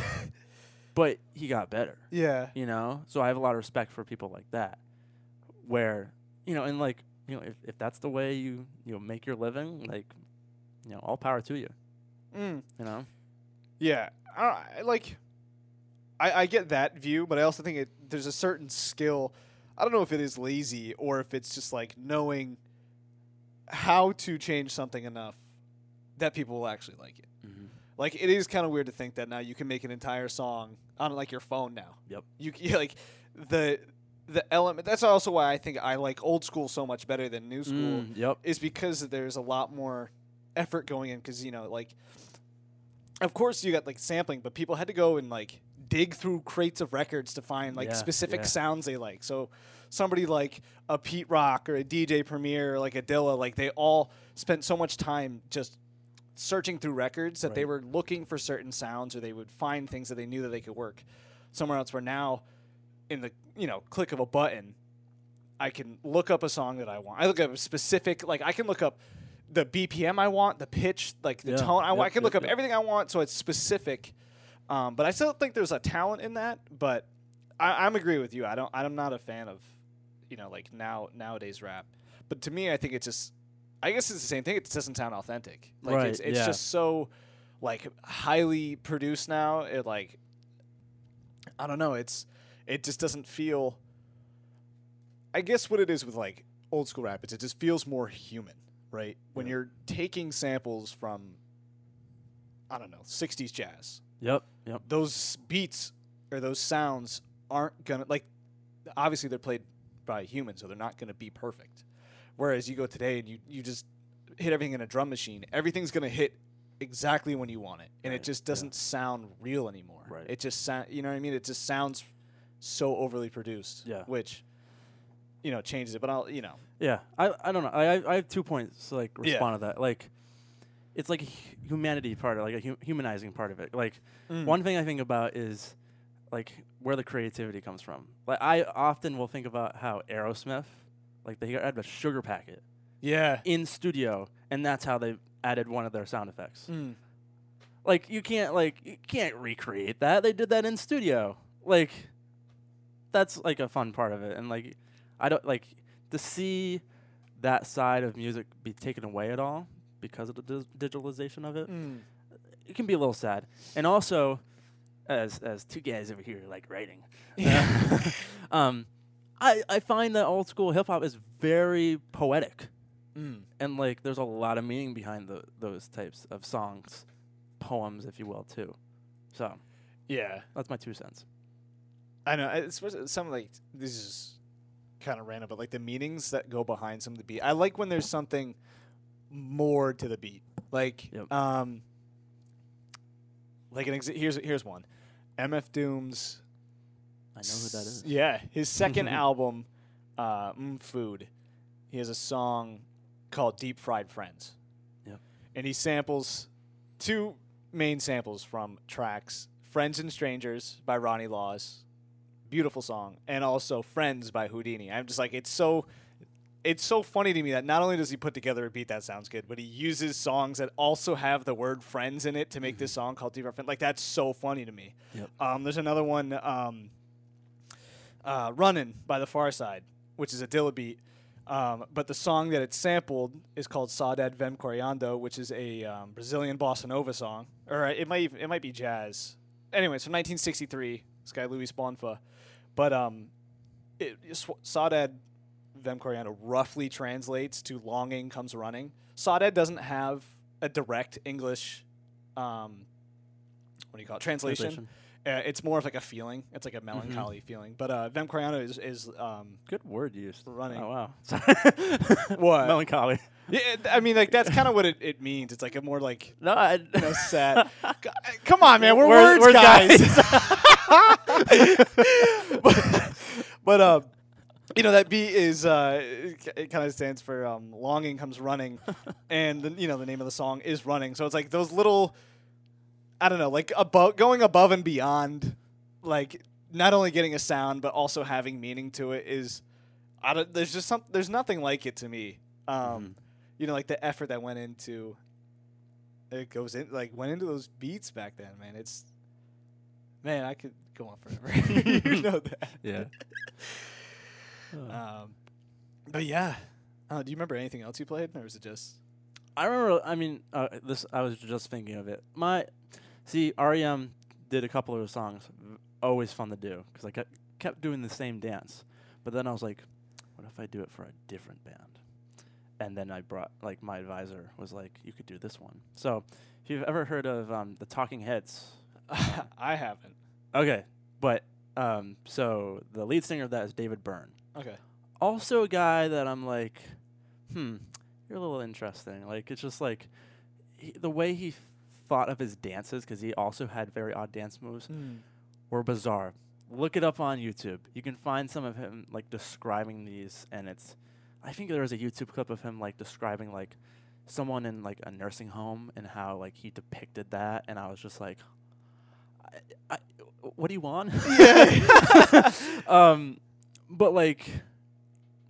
But he got better. Yeah. you know? So i have a lot of respect for people like that where you know and like you know if, if that's the way you you know make your living like you know all power to you Mm. you know Yeah, I, like. I, I get that view, but I also think it there's a certain skill. I don't know if it is lazy or if it's just like knowing how to change something enough that people will actually like it. Mhm. Like it is kind of weird to think that now you can make an entire song on like your phone now. Yep. You, c- like the the element. That's also why I think I like old school so much better than new school Mm, yep is because there's a lot more effort going in because you know like of course you got like sampling but people had to go and like dig through crates of records to find like Yeah, specific yeah. sounds they like so somebody like a pete rock or a dj premier or like a dilla like they all spent so much time just searching through records that they were looking for certain sounds or they would find things that they knew that they could work somewhere else where now in the you know click of a button I can look up a song that I want. I look up a specific, like I can look up the BPM I want, the pitch, like the Yeah, tone I want. I can look yep, up yep. everything I want, so it's specific. Um, but I still think there's a talent in that. But I, I'm agree with you. I don't. I'm not a fan of, you know, like now nowadays rap. But to me, I think it's just. I guess it's the same thing. It just doesn't sound authentic. Like Right, it's it's yeah. just so, like highly produced now. It like. I don't know. It's it just doesn't feel. I guess what it is with like old school rap is it just feels more human, right? When Yeah. you're taking samples from, I don't know, '60s jazz, yep yep those beats or those sounds aren't gonna like. Obviously, they're played by humans, so they're not gonna be perfect. Whereas you go today and you you just hit everything in a drum machine, everything's gonna hit exactly when you want it, and it just doesn't sound real anymore. Right. It just sound, you know what I mean? It just sounds so overly produced. Yeah. Which, you know, changes it. But I'll, you know, yeah i i don't know i i- i have two points to like Yeah. respond to that like it's like a humanity part of like a hu- humanizing part of it like Mm. one thing i think about is like where the creativity comes from like i often will think about how aerosmith like they had a sugar packet yeah. in studio and that's how they added one of their sound effects Mm. like you can't like you can't recreate that they did that in studio like that's like a fun part of it and like i don't like to see that side of music be taken away at all because of the dis- digitalization of it Mm. it can be a little sad and also as as two guys over here like writing Yeah. um i i find that old school hip hop is very poetic Mm. and like there's a lot of meaning behind the, those types of songs poems if you will too so Yeah. that's my two cents I know. It's some like this is kind of random, but like the meanings that go behind some of the beat. I like when there's something more to the beat. Like, Yep. um, like an exa- here's here's one, MF Doom's. i know who that is Yeah, his second album, uh, mm, Food. He has a song called "Deep Fried Friends." Yep. and he samples two main samples from tracks "Friends and Strangers" by Ronnie Laws, beautiful song, and also "Friends" by Whodini. I'm just like, it's so. It's so funny to me that not only does he put together a beat that sounds good, but he uses songs that also have the word "friends" in it to make this song called "Deep Fried Friends." Like that's so funny to me. Yep. Um, there's another one, um, uh, "Running" by the Pharcyde, which is a Dilla beat. Um, but the song that it sampled is called Saudade Vem Correndo, which is a um, Brazilian bossa nova song, or uh, it might even, it might be jazz. Anyway, so 1963, this guy Luiz Bonfá, but um, it, Sw- Saudade Vem Correndo roughly translates to "longing comes running." Saudade doesn't have a direct English, um, what do you call it, translation. Translation. Uh, it's more of like a feeling. It's like a melancholy feeling. But uh, Vem Coriando is is um, Good word used. Running. Oh wow. What? Melancholy. Yeah, I mean, like that's kind of what it, it means. It's like a more like No, I, you know, sad. Come on, man, we're, We're- words we're guys. but, but um, you know that beat is uh, it kind of stands for um, longing comes running, and the, you know the name of the song is running. So it's like those little, I don't know, like above going above and beyond, like not only getting a sound but also having meaning to it is. I don't, there's just some. There's nothing like it to me. Um, Mhm. You know, like the effort that went into. It goes in like went into those beats back then, man. It's man, I could go on forever. you know that. yeah. Um, but yeah, uh, do you remember anything else you played, or was it just? I remember. I mean, uh, this. I was just thinking of it. My, see, REM did a couple of songs. Always fun to do because I kept kept doing the same dance. But then I was like, what if I do it for a different band? And then I brought like my advisor was like, you could do this one. So, if you've ever heard of um, the Talking Heads, I haven't. okay, but um, so the lead singer of that is David Byrne. Okay. also a guy that I'm like, hmm, you're a little interesting. Like it's just like he, the way he thought of his dances because he also had very odd dance moves were bizarre. Look it up on YouTube. You can find some of him like describing these, and it's. I think there was a YouTube clip of him like describing like someone in like a nursing home and how like he depicted that, and I was just like, I, I, what do you want? Yeah. um, but like,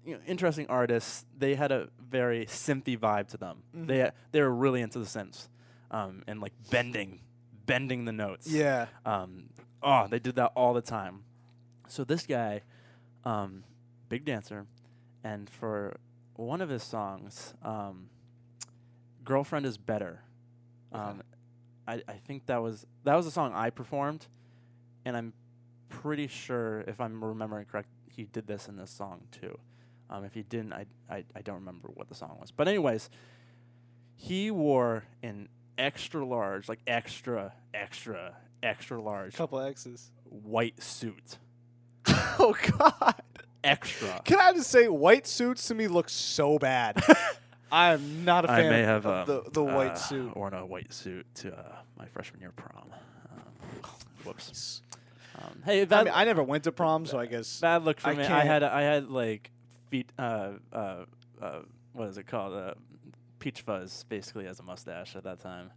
you know, interesting artists. They had a very synthy vibe to them. Mhm. They they were really into the synths, um, and like bending, bending the notes. Yeah. Um, oh, they did that all the time. So this guy, um, big dancer, and for one of his songs, um, "Girlfriend Is Better," um, I, I think that was that was a song I performed, and I'm pretty sure if I'm remembering correct, he did this in this song too. Um, if he didn't, I, I I don't remember what the song was. But anyways, he wore an extra large, like extra, extra, extra large Couple X's. white suit. oh God. Extra. Can I just say, white suits to me look so bad. I am not a fan I may of have um, the the white uh, suit. worn a white suit to uh, my freshman year prom. Um, whoops. Um, hey, I mean, I never went to prom, so I guess. bad look for I me. I can't- had I had like feet. Uh, uh, uh, what is it called? Uh, peach fuzz, basically as a mustache at that time.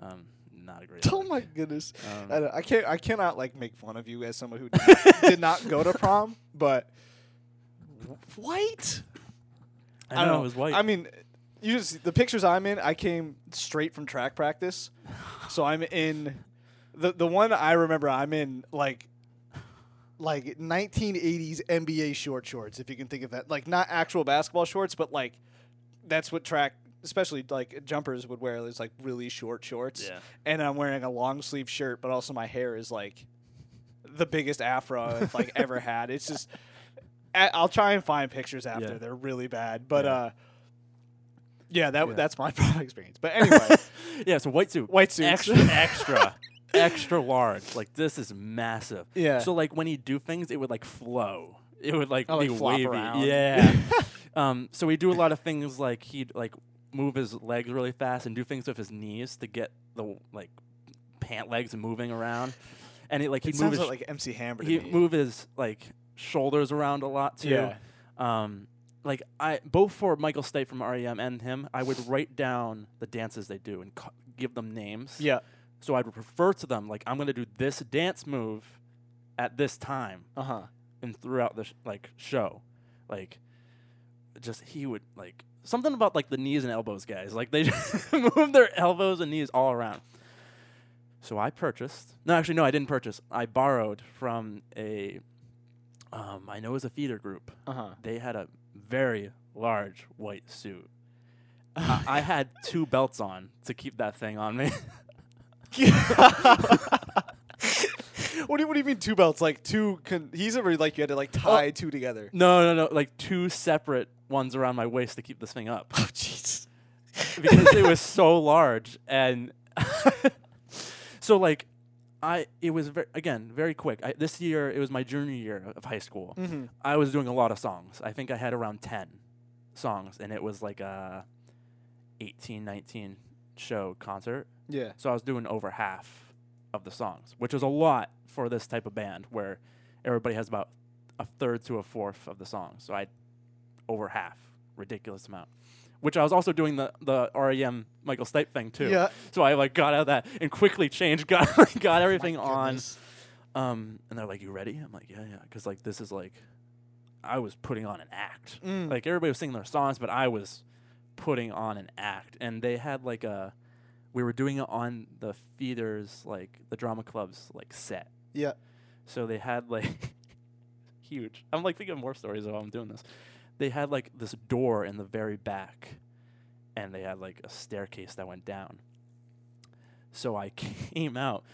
Um, not a great. Oh look. my goodness. Um, I, I can't. I cannot like make fun of you as someone who did not, did not go to prom, but wh- white. I know, it was white. I mean, you just the pictures I'm in. I came straight from track practice, so I'm in the the one I remember. I'm in like like 1980s NBA short shorts, if you can think of that. Like not actual basketball shorts, but like that's what track, especially like jumpers would wear. Is like really short shorts. Yeah. And I'm wearing a long sleeve shirt, but also my hair is like the biggest afro I've like ever had. It's just. I'll try and find pictures after. Yeah. They're really bad, but Yeah. uh, yeah, that Yeah. that's my prom experience. But anyway, yeah, so white suit. white suit, extra, extra, extra large. Like this is massive. Yeah. So like when he do things, it would like flow. It would like Oh, be like wavy. around. Yeah. um. So we do a lot of things like he'd like move his legs really fast and do things with his knees to get the like pant legs moving around, and he like It he'd move his like MC Hammer. He move his like shoulders around a lot too. Yeah. Um, like I both for Michael Stipe from REM and him, I would write down the dances they do and give them names. Yeah. So I'd refer to them like I'm gonna do this dance move at this time Uh huh. and throughout the sh- like show, like just he would like something about like the knees and elbows guys like they just move their elbows and knees all around. So I purchased. No, actually, no, I didn't purchase. I borrowed from a. Um, I know it was a theater group. Uh huh. They had a very large white suit. I, I had two belts on to keep that thing on me. What do you, what do you mean two belts? Like two? Con- he's ever like you had to like tie two together. no, no, no, like two separate ones around my waist to keep this thing up. Oh jeez. because it was so large and so like I it was very again very quick. I, this year it was my junior year of high school. Mhm. I was doing a lot of songs. I think I had around 10 songs and it was like a 18 19 show concert. Yeah. So I was doing over half of the songs, which was a lot for this type of band where everybody has about a third to a fourth of the songs. So I over half, ridiculous amount. Which I was also doing the the REM Michael Stipe thing too. Yeah. So I like got out of that and quickly changed, got got everything on. Um, and they're like, "You ready?" I'm like, "Yeah, yeah," because like this is like, I was putting on an act. Mm. Like everybody was singing their songs, but I was putting on an act, and they had like a, we were doing it on the feeders, like the drama club's like set. Yeah. So they had like, huge. I'm like thinking of more stories of while I'm doing this. They had like this door in the very back, and they had like a staircase that went down. So I came out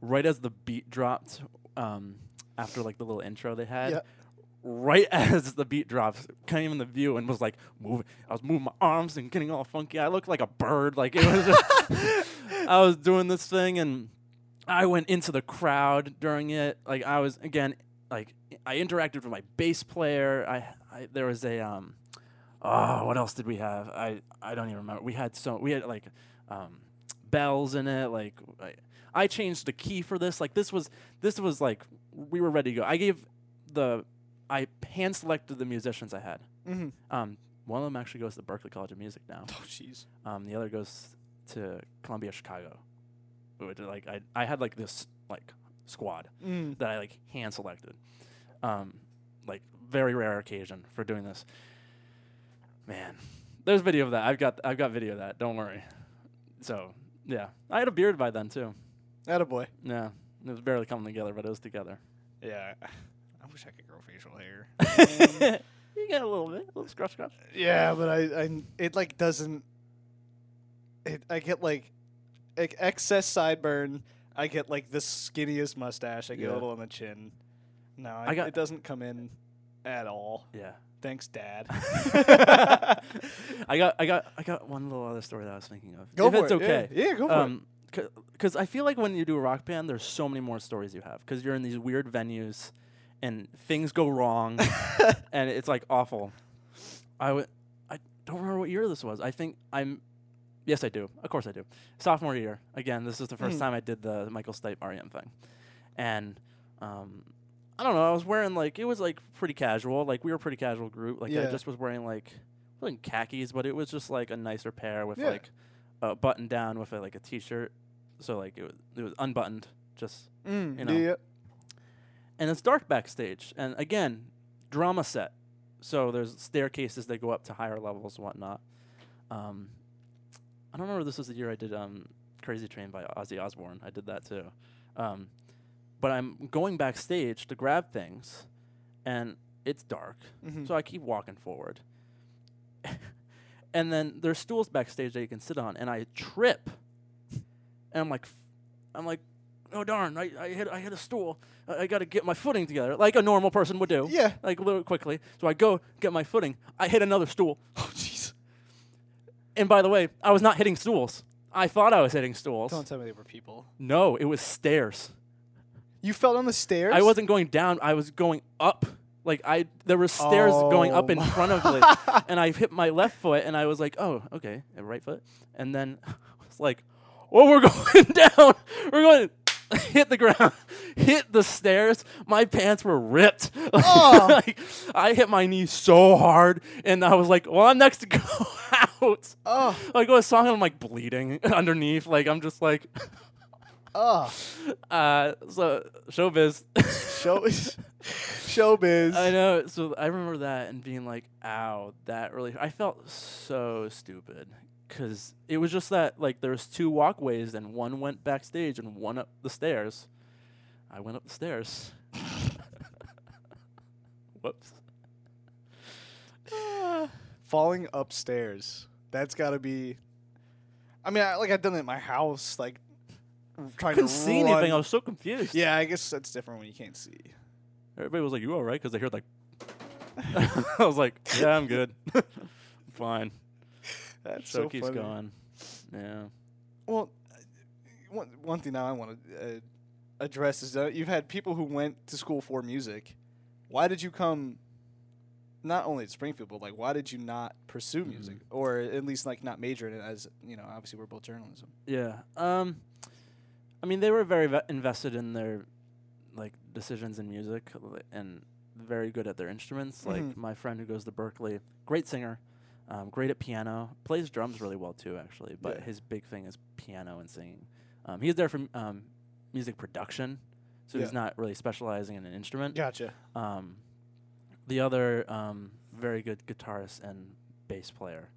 right as the beat dropped. Um, after like the little intro they had, Yeah. right as the beat drops, came in the view and was like moving. I was moving my arms and getting all funky. I looked like a bird. Like it was. I was doing this thing and I went into the crowd during it. Like I was again, like I interacted with my bass player. I, I there was a um, oh, what else did we have? I I don't even remember. We had so we had like um, bells in it. Like I, I changed the key for this. Like this was this was like we were ready to go. I gave the I hand selected the musicians I had. Mhm. Um, one of them actually goes to Berklee College of Music now. Oh jeez. Um, the other goes to Columbia, Chicago. Which, like I, I had like this like squad Mm. that I like hand selected. Um, like very rare occasion for doing this. Man, there's video of that. I've got I've got video of that. Don't worry. So yeah, I had a beard by then too. Attaboy. Yeah, it was barely coming together, but it was together. Yeah. I wish I could grow facial hair. you got a little bit, a little scratch, scratch. Yeah, but I, I it like doesn't. It I get like, like excess sideburn. I get like the skinniest mustache. I get Yeah. a little on the chin. No, I I got- it doesn't come in at all. Yeah. Thanks, Dad. I got, I got, I got one little other story that I was thinking of. Go if for it's it. Yeah. okay. Yeah, go for it. um, because I feel like when you do a rock band, there's so many more stories you have because you're in these weird venues, and things go wrong, and it's like awful. I would, I don't remember what year this was. I think I'm, yes, I do. Of course, I do. Sophomore year. Again, this is the first Mm. time I did the Michael Stipe REM thing, and um, I don't know. I was wearing like it was like pretty casual. Like we were a pretty casual group. Like I just was wearing like, wasn't khakis, but it was just like a nicer pair with Yeah. like a button down with a, like a t-shirt. So like it was it was unbuttoned, just Mm, you know. yeah. and it's dark backstage. And again, drama set. So there's staircases that go up to higher levels and whatnot. Um, I don't remember. This was the year I did um, "Crazy Train" by Ozzy Osbourne. I did that too. Um, but I'm going backstage to grab things, and it's dark. Mhm. So I keep walking forward. and then there's stools backstage that you can sit on, and I trip. And I'm like, I'm like, oh darn! I, I hit I hit a stool. I, I got to get my footing together, like a normal person would do. Yeah. Like a little quickly. So I go get my footing. I hit another stool. Oh. And by the way, I was not hitting stools. I thought I was hitting stools. Don't tell me they were people. No, it was stairs. You fell down the stairs. I wasn't going down. I was going up. Like I, there were stairs oh. going up in Oh. front of me, and I hit my left foot, and I was like, "Oh, okay, and right foot." And then I was like, "Oh, we're going down. We're going." hit the ground, hit the stairs. My pants were ripped. Oh. like, I hit my knee so hard, and I was like, "Well, I'm next to go out." Oh. Like, what song and I'm like bleeding underneath. Like, I'm just like, Oh. uh, so showbiz. Show. Showbiz. I know. So I remember that and being like, "Ow, that really." I felt so stupid because it was just that like there was two walkways and one went backstage and one up the stairs. I went up the stairs. Whoops. Falling upstairs. That's got to be. I mean, I, like I've done it at my house, like trying couldn't to see run. anything. I was so confused. Yeah, I guess that's different when you can't see. Everybody was like, "You all right?" Because they heard like. I was like, "Yeah, I'm good. Fine." That's So, so keeps funny. going. Yeah. Well, uh, one one thing now I want to uh, address is that you've had people who went to school for music. Why did you come? Not only to Springfield, but like, why did you not pursue music, or at least like not major in it? As you know, obviously we're both journalism. Yeah. Um, I mean, they were very ve- invested in their like decisions in music and very good at their instruments. Mhm. Like my friend who goes to Berklee, great singer, um, great at piano, plays drums really well too, actually. But Yeah. his big thing is piano and singing. Um, he's there for um, music production, so he's not really specializing in an instrument. Gotcha. Um, the other um, very good guitarist and bass player.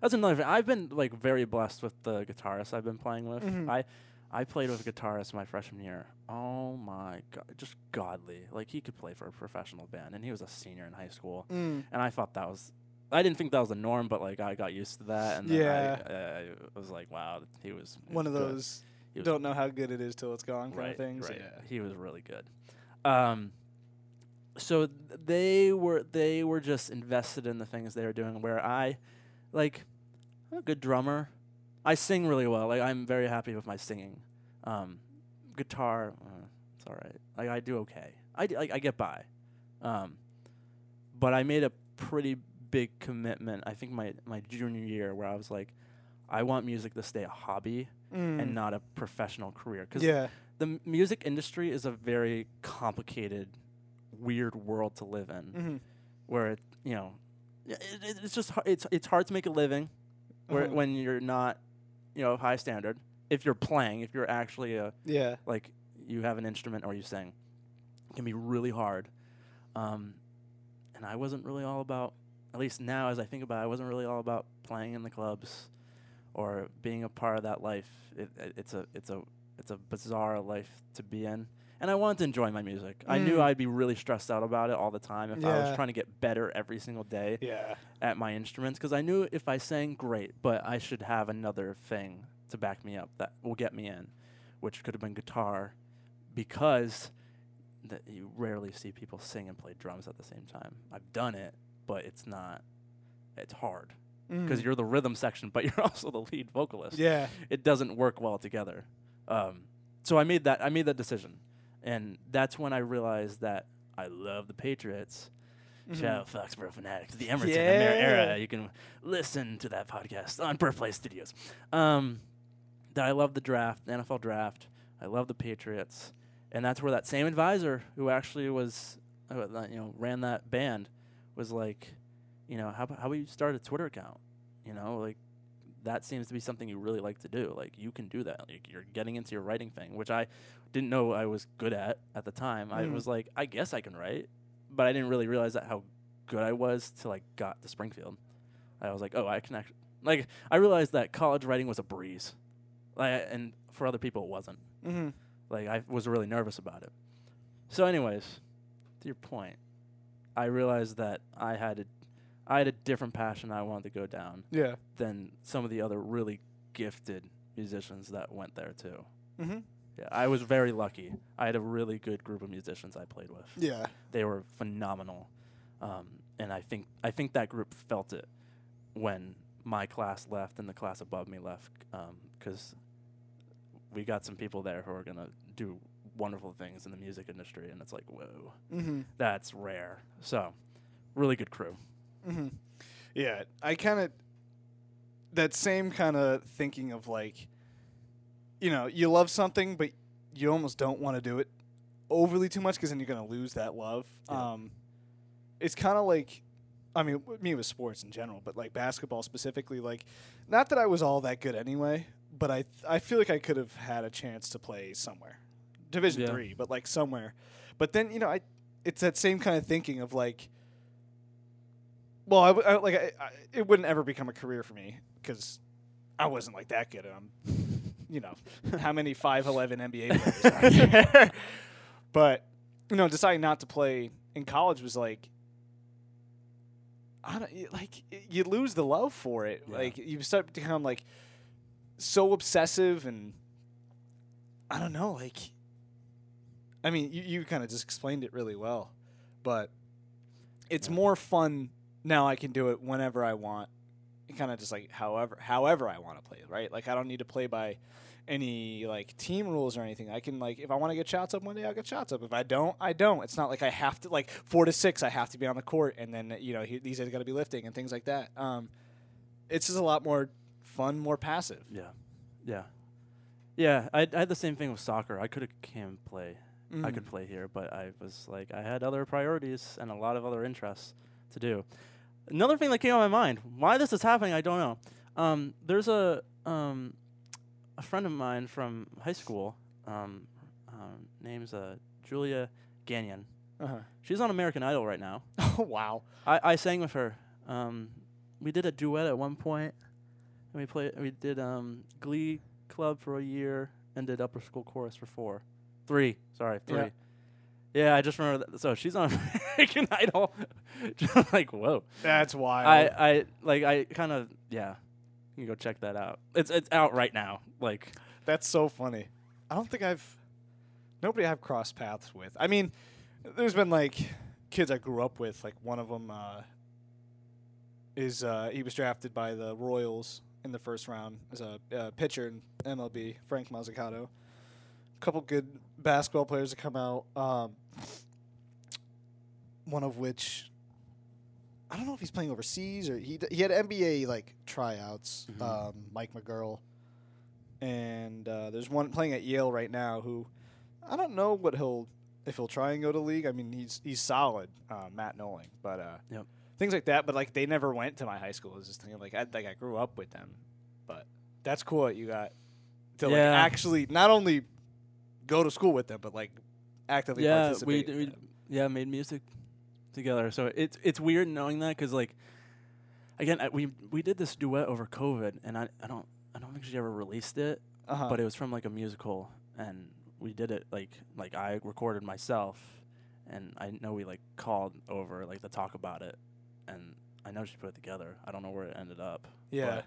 That's another thing. I've been like very blessed with the guitarists I've been playing with. Mhm. I I played with a guitarist my freshman year. Oh my god, just godly. Like he could play for a professional band, and he was a senior in high school. Mm. And I thought that was. I didn't think that was the norm, but like I got used to that, and then Yeah. I, uh, I was like, wow, he was he One of good. those He don't know how good it is till it's gone kind right, of things. Right. Yeah. He was really good. Um, so th- they were they were just invested in the things they were doing. Where I, like, I'm a good drummer. I sing really well. Like I'm very happy with my singing. Um, guitar, uh, it's all right. Like I do okay. I d- like I get by. Um, but I made a pretty big commitment. I think my my junior year where I was like, I want music to stay a hobby Mm. and not a professional career. Because yeah. the m- music industry is a very complicated, weird world to live in, hmm where it, you know, it, it, it's just it's it's hard to make a living, where Uh-huh. when you're not, you know, high standard. If you're playing, if you're actually a Yeah. like you have an instrument or you sing, it can be really hard. Um, and I wasn't really all about, at least now as I think about it, I wasn't really all about playing in the clubs or being a part of that life. It, it, it's a it's a it's a bizarre life to be in. And I wanted to enjoy my music. I knew Mm. I'd be really stressed out about it all the time if I was trying to get better every single day Yeah. at my instruments because I knew if I sang great, but I should have another thing to back me up that will get me in, which could have been guitar, because that you rarely see people sing and play drums at the same time. I've done it, but it's not. It's hard because Mm. you're the rhythm section, but you're also the lead vocalist. Yeah. It doesn't work well together. Um, so I made that. I made that decision, and that's when I realized that I love the Patriots. Shout out Foxborough Fanatics, the Emerson Mm-hmm. Yeah. era. You can listen to that podcast on Birthplace Studios. Um, that I love the draft, the NFL draft. I love the Patriots, and that's where that same advisor who actually was, uh, you know, ran that band, was like, you know, how how about you start a Twitter account? You know, like that seems to be something you really like to do. Like you can do that. Like you're getting into your writing thing, which I didn't know I was good at at the time. I Mhm. was like, I guess I can write, but I didn't really realize that how good I was till I got to Springfield. I was like, oh, I can actually like. I realized that college writing was a breeze, like, and for other people it wasn't. hmm Like I was really nervous about it. So, anyways, to your point, I realized that I had a, I had a different passion I wanted to go down Yeah. than some of the other really gifted musicians that went there too. hmm Yeah, I was very lucky. I had a really good group of musicians I played with. Yeah. They were phenomenal, um, and I think I think that group felt it when my class left and the class above me left, because we got some people there who are gonna do wonderful things in the music industry, and it's like, whoa, hmm that's rare. So, really good crew. hmm Yeah, I kind of that same kind of thinking of like, you know, you love something, but you almost don't want to do it overly too much because then you're gonna lose that love. Yeah. Um, it's kind of like, I mean, me with sports in general, but like basketball specifically. Like, not that I was all that good anyway, but I I feel like I could have had a chance to play somewhere, Division Yeah. three, but like somewhere. But then you know, I it's that same kind of thinking of like. Well, I, I like I, I, it wouldn't ever become a career for me because I wasn't like that good. And I'm, you know, how many five eleven NBA players are? But you know, deciding not to play in college was like, I don't like you lose the love for it. Yeah. Like you start to become like so obsessive and I don't know, like I mean, you, you kind of just explained it really well, but it's Yeah. more fun now. I can do it whenever I want, kind of just like however however I want to play, right? Like I don't need to play by any like team rules or anything. I can like if I want to get shots up one day, I'll get shots up. If I don't, I don't. It's not like I have to like four to six. I have to be on the court, and then you know he, these guys got to be lifting and things like that. Um, it's just a lot more fun, more passive. Yeah, yeah, yeah. I, I had the same thing with soccer. I could have came play. I could Mm. play here, but I was like, I had other priorities and a lot of other interests to do. Another thing that came on my mind, why this is happening, I don't know. Um, there's a um, a friend of mine from high school. Um, um, name's uh, Julia Gagnon. Uh-huh. She's on American Idol right now. Oh wow. I, I sang with her. Um, we did a duet at one point, and we played. We did um, Glee Club for a year, and did upper school chorus for four, three. Sorry, three. Yeah. Yeah, I just remember that. So she's on American Idol. Just like whoa. That's wild. I I like I kind of yeah. You can go check that out. It's it's out right now. Like That's so funny. I don't think I've nobody I've crossed paths with. I mean, there's been like kids I grew up with. Like one of them uh, is uh, he was drafted by the Royals in the first round as a uh, pitcher in MLB. Frank Mazzucato. A couple good basketball players that come out. Um, one of which I don't know if he's playing overseas or he he had NBA like tryouts. Mhm. Um, Mike McGurl, and uh, there's one playing at Yale right now who I don't know what he'll if he'll try and go to league. I mean he's he's solid, uh, Matt Knowling, but uh, Yep. things like that. But like they never went to my high school. I was just thinking like I like I grew up with them, but that's cool that you got to like actually not only go to school with them, but like actively yeah, we, participate. d- in we yeah made music together. So it's it's weird knowing that because like again I, we we did this duet over COVID, and I, I don't I don't think she ever released it, Uh-huh. but it was from like a musical, and we did it like like I recorded myself, and I know we like called over like to talk about it, and I know she put it together. I don't know where it ended up. yeah.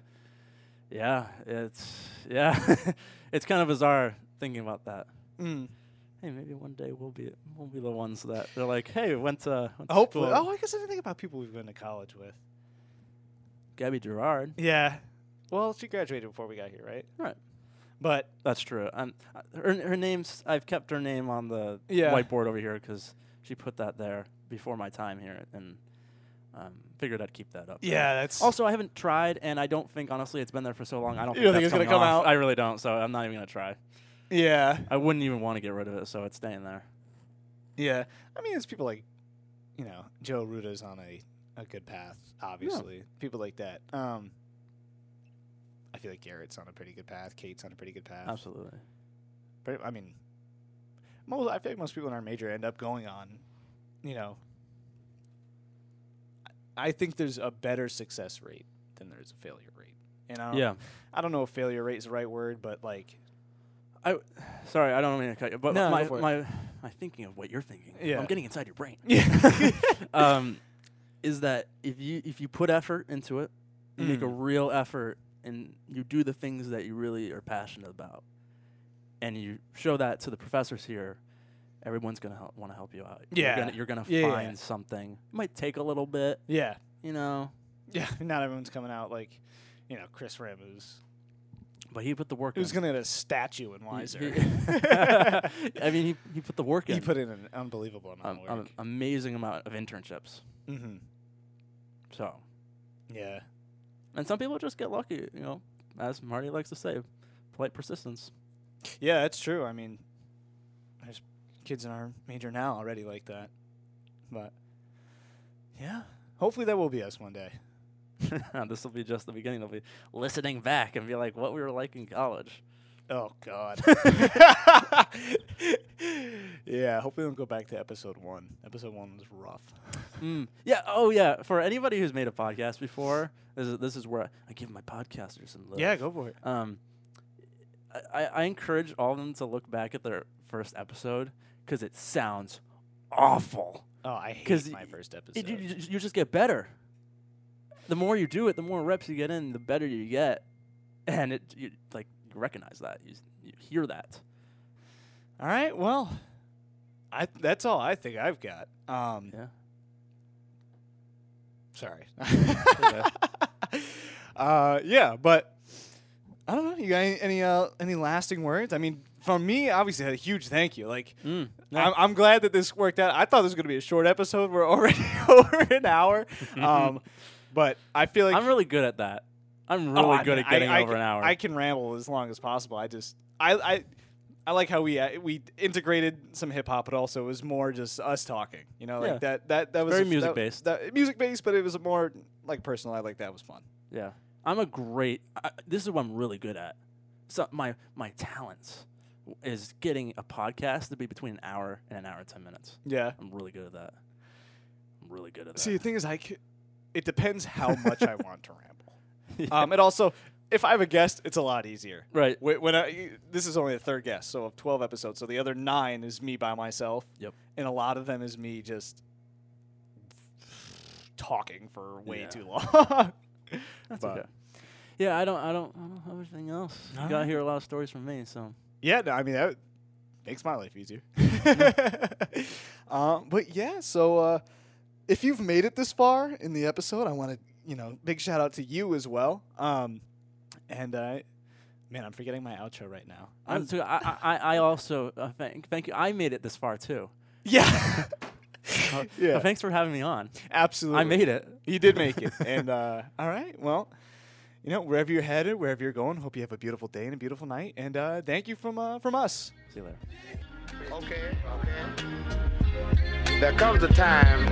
yeah, it's yeah, it's kind of bizarre thinking about that. Mm. Hey, maybe one day we'll be we'll be the ones that they're like, hey, went to, went to Hopefully. school. Oh, I guess I didn't think about people we've been to college with. Gabby Gerard. Yeah. Well, she graduated before we got here, right? Right. But That's true. And uh, her her name's I've kept her name on the Yeah. whiteboard over here because she put that there before my time here, and um, figured I'd keep that up. yeah, that's Also, I haven't tried, and I don't think honestly it's been there for so long. I don't You think, don't think that's it's gonna coming come off. out? I really don't. So I'm not even gonna try. Yeah, I wouldn't even want to get rid of it, so it's staying there. yeah. I mean, it's people like, you know, Joe Ruta's on a, a good path. Obviously, people like that. Um, I feel like Garrett's on a pretty good path. Kate's on a pretty good path. Absolutely. But, I mean, most I feel like most people in our major end up going on, you know. I- I think there's a better success rate than there's a failure rate. And I don't, Yeah. I don't know if failure rate is the right word, but like, I sorry, I don't mean to cut you, but No, my go for it. my my thinking of what you're thinking. Yeah. I'm getting inside your brain. yeah, um, is that if you if you put effort into it, you make a Mm. real effort, and you do the things that you really are passionate about, and you show that to the professors here, everyone's gonna help, want to help you out. Yeah. you're gonna, you're gonna Yeah, find yeah. something. It might take a little bit, yeah, you know, yeah. Not everyone's coming out like, you know, Chris who's but he put the work. who's gonna get a statue in Weiser. I mean, he he put the work in. he put in an unbelievable amount um, of um, work. amazing amount of internships. mm-hmm. So, Yeah, and some people just get lucky, you know, as Marty likes to say, polite persistence. yeah, that's true. I mean, there's kids in our major now already like that, but yeah, hopefully that will be us one day. this will be just the beginning. They'll be listening back and be like, what we were like in college. Oh God. yeah, hopefully we don't go back to episode one. Episode one was rough. Mm. Yeah. Oh, yeah. For anybody who's made a podcast before, this is, this is where I, I give my podcasters some love. Yeah, go for it. Um, I, I encourage all of them to look back at their first episode because it sounds awful. Oh, I hate my y- first episode. you, you- you just get better. The more you do it, the more reps you get in, the better you get, and it you, like you recognize that, you, you hear that. All right. Well, I that's all I think I've got. Um, Yeah. Sorry. uh, yeah, but I don't know. You got any any, uh, any lasting words? I mean, from me, obviously, a huge thank you. Like, Mm, no. I'm, I'm glad that this worked out. I thought this was going to be a short episode. We're already over an hour. Um, but I feel like I'm really good at that. I'm Oh, really I good mean, at getting I, I over can, an hour. I can ramble as long as possible. I just I I I like how we uh, we integrated some hip hop, but also it was more just us talking. You know, like Yeah. that that that was Very a- music that- based. That, music based, but it was more like personal. I like that was fun. Yeah, I'm a great. I, this is what I'm really good at. So my my talents is getting a podcast to be between an hour and an hour and ten minutes. Yeah. I'm really good at that. I'm really good at that. See, the thing is, I c- it depends how much I want to ramble. Um, and also, if I have a guest, it's a lot easier. right. Wh- When I, this is only the third guest, so of twelve episodes, so the other nine is me by myself. Yep. and a lot of them is me just talking for way Yeah. too long. That's but- okay. Yeah, I don't. I don't. I don't have anything else. You gotta hear a lot of stories from me. So yeah, no, I mean that makes my life easier. um, but yeah, so uh, if you've made it this far in the episode, I want to you know big shout out to you as well. Um, and uh, man, I'm forgetting my outro right now. I'm too, I, I. I also uh, thank thank you. I made it this far too. yeah. Uh, yeah, thanks for having me on. absolutely. I made it. You did make it. and uh, all right, well, you know, wherever you're headed, wherever you're going, hope you have a beautiful day and a beautiful night. And uh, thank you from uh, from us. See you later. Okay, okay there comes a time.